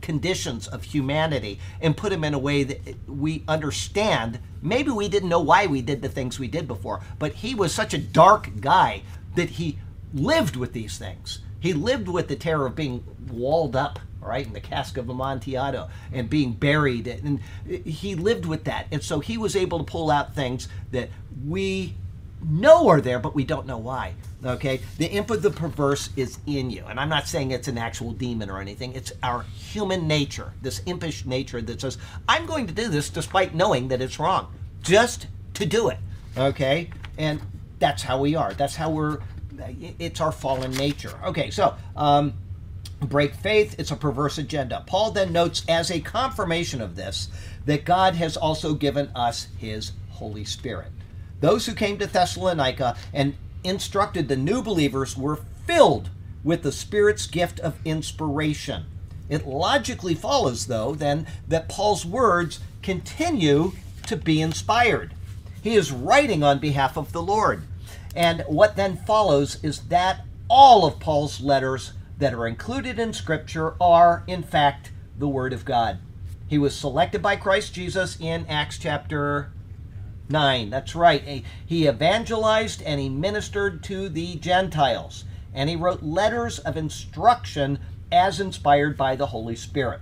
conditions of humanity and put them in a way that we understand. Maybe we didn't know why we did the things we did before, but he was such a dark guy that he lived with these things. He lived with the terror of being walled up, right, in the cask of Amontillado and being buried. And he lived with that. And so he was able to pull out things that we know are there, but we don't know why. Okay? The imp of the perverse is in you. And I'm not saying it's an actual demon or anything. It's our human nature, this impish nature that says, I'm going to do this despite knowing that it's wrong, just to do it. Okay? And that's how we are. That's how we're, it's our fallen nature. Okay, so, um, break faith, it's a perverse agenda. Paul then notes as a confirmation of this that God has also given us his Holy Spirit. Those who came to Thessalonica and instructed the new believers were filled with the Spirit's gift of inspiration. It logically follows, though, then, that Paul's words continue to be inspired. He is writing on behalf of the Lord. And what then follows is that all of Paul's letters that are included in Scripture are, in fact, the Word of God. He was selected by Christ Jesus in Acts chapter 9. That's right. He evangelized and he ministered to the Gentiles. And he wrote letters of instruction as inspired by the Holy Spirit.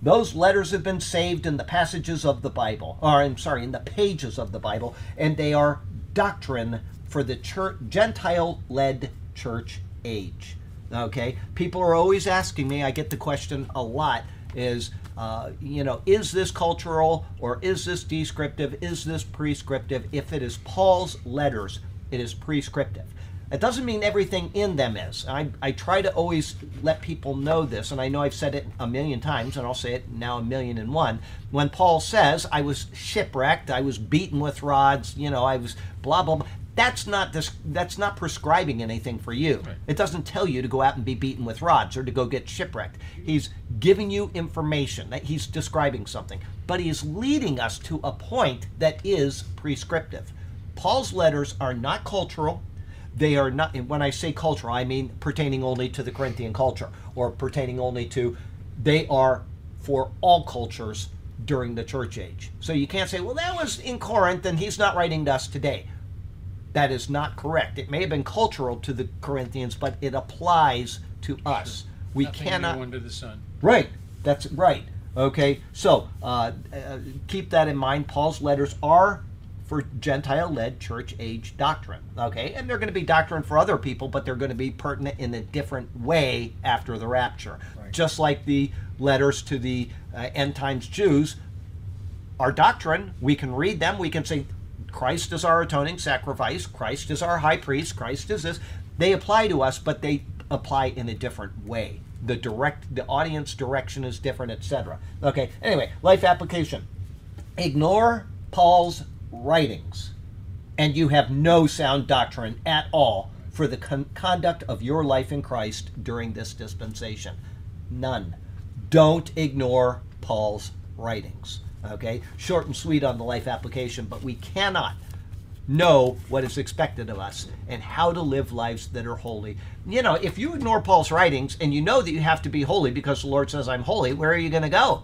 Those letters have been saved in the passages of the Bible, or I'm sorry, in the pages of the Bible, and they are doctrine for the church, Gentile-led church age. Okay, people are always asking me. I get the question a lot: is uh, you know, is this cultural or is this descriptive? Is this prescriptive? If it is Paul's letters, it is prescriptive. It doesn't mean everything in them is. I, I try to always let people know this, and I know I've said it a million times, and I'll say it now a million and one. When Paul says, I was shipwrecked, I was beaten with rods, you know, I was blah, blah, blah that's not this that's not prescribing anything for you. Right. it doesn't tell you to go out and be beaten with rods or to go get shipwrecked. He's giving you information that he's describing something but he's leading us to a point that is prescriptive. Paul's letters are not cultural. They are not when i say cultural i mean pertaining only to the corinthian culture or pertaining only to they are for all cultures during the church age. So you can't say well that was in corinth and he's not writing to us today that is not correct. It may have been cultural to the Corinthians, but it applies to us. We Nothing cannot. under the sun. Right. That's right. Okay. So uh, uh, keep that in mind. Paul's letters are for Gentile-led church age doctrine. Okay, and they're going to be doctrine for other people, but they're going to be pertinent in a different way after the rapture. Right. Just like the letters to the uh, end times Jews are doctrine. We can read them. We can say Christ is our atoning sacrifice, Christ is our high priest, Christ is this. They apply to us, but they apply in a different way. The direct the audience direction is different, etc. Okay, anyway, life application. Ignore Paul's writings, and you have no sound doctrine at all for the con- conduct of your life in Christ during this dispensation. None. Don't ignore Paul's writings. Okay, short and sweet on the life application, but we cannot know what is expected of us and how to live lives that are holy. You know, if you ignore Paul's writings and you know that you have to be holy because the Lord says I'm holy, where are you going to go?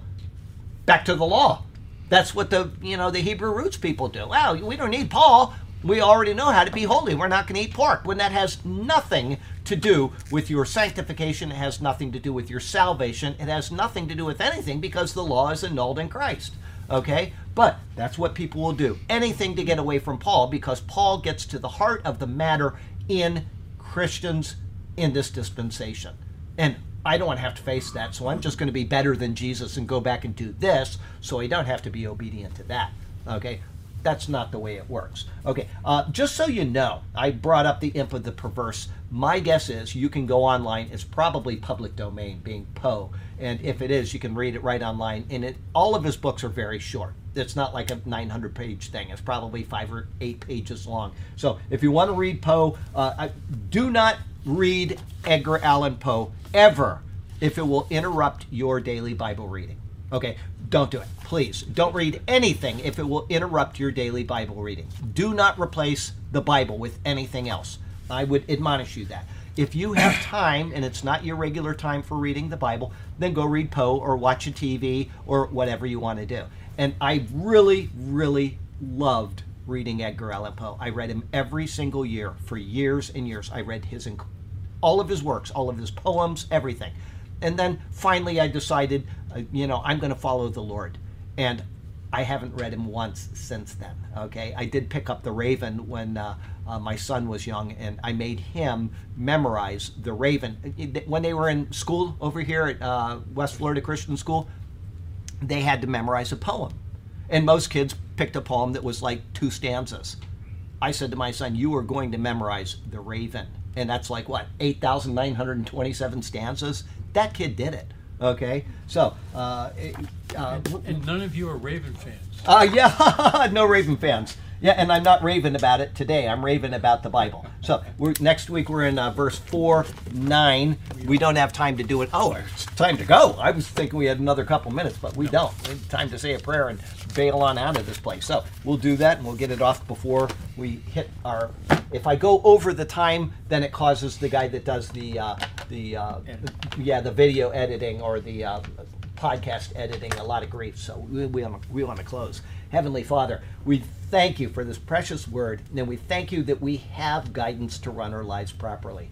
Back to the law. That's what the, you know, the Hebrew roots people do. Wow, we don't need Paul. We already know how to be holy. We're not going to eat pork when that has nothing to do with your sanctification. It has nothing to do with your salvation. It has nothing to do with anything because the law is annulled in Christ. Okay? But that's what people will do. Anything to get away from Paul because Paul gets to the heart of the matter in Christians in this dispensation. And I don't want to have to face that, so I'm just going to be better than Jesus and go back and do this so I don't have to be obedient to that. Okay? that's not the way it works. Okay, uh, just so you know, I brought up the imp of the perverse. My guess is you can go online. It's probably public domain, being Poe, and if it is, you can read it right online. And it, all of his books are very short. It's not like a 900 page thing. It's probably five or eight pages long. So if you want to read Poe, uh, do not read Edgar Allan Poe ever if it will interrupt your daily Bible reading. Okay, don't do it. Please don't read anything if it will interrupt your daily Bible reading. Do not replace the Bible with anything else. I would admonish you that. If you have time and it's not your regular time for reading the Bible, then go read Poe or watch a TV or whatever you want to do. And I really, really loved reading Edgar Allan Poe. I read him every single year for years and years. I read his all of his works, all of his poems, everything. And then finally, I decided, uh, you know, I'm going to follow the Lord. And I haven't read him once since then. Okay, I did pick up the Raven when uh, uh, my son was young, and I made him memorize the Raven when they were in school over here at uh, West Florida Christian School. They had to memorize a poem, and most kids picked a poem that was like two stanzas. I said to my son, "You are going to memorize the Raven," and that's like what eight thousand nine hundred and twenty-seven stanzas. That kid did it. Okay, so uh, uh, And none of you are Raven fans. uh, yeah, no Raven fans. Yeah, and I'm not raving about it today. I'm raving about the Bible. So we're, next week we're in uh, verse four, nine. We don't have time to do it. Oh, it's time to go. I was thinking we had another couple minutes, but we don't. We have time to say a prayer and bail on out of this place. So we'll do that, and we'll get it off before we hit our. If I go over the time, then it causes the guy that does the uh, the uh, yeah the video editing or the uh, podcast editing a lot of grief. So we, we, want to, we want to close. Heavenly Father, we thank you for this precious word, and we thank you that we have guidance to run our lives properly.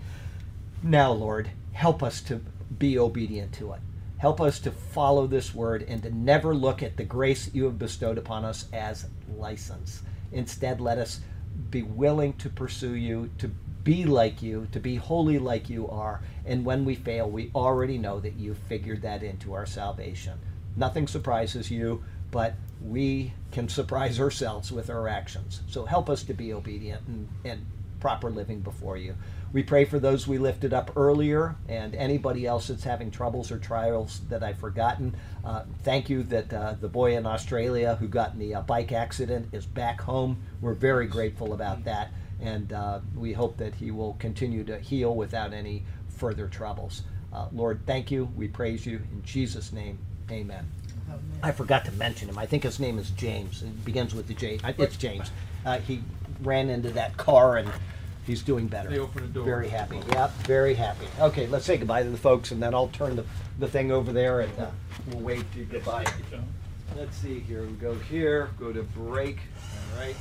Now, Lord, help us to be obedient to it. Help us to follow this word and to never look at the grace you have bestowed upon us as license. Instead, let us be willing to pursue you, to be like you, to be holy like you are. And when we fail, we already know that you figured that into our salvation. Nothing surprises you, but we can surprise ourselves with our actions. So help us to be obedient and, and proper living before you. We pray for those we lifted up earlier and anybody else that's having troubles or trials that I've forgotten. Uh, thank you that uh, the boy in Australia who got in the uh, bike accident is back home. We're very grateful about that, and uh, we hope that he will continue to heal without any further troubles. Uh, Lord, thank you. We praise you. In Jesus' name, amen. I forgot to mention him. I think his name is James. It begins with the J. I- It's James. Uh, he ran into that car and he's doing better. They opened the door. Very happy. Yep, very happy. Okay, let's say goodbye to the folks and then I'll turn the, the thing over there and uh, we'll wave to goodbye. Let's see here. We go here, go to break. All right.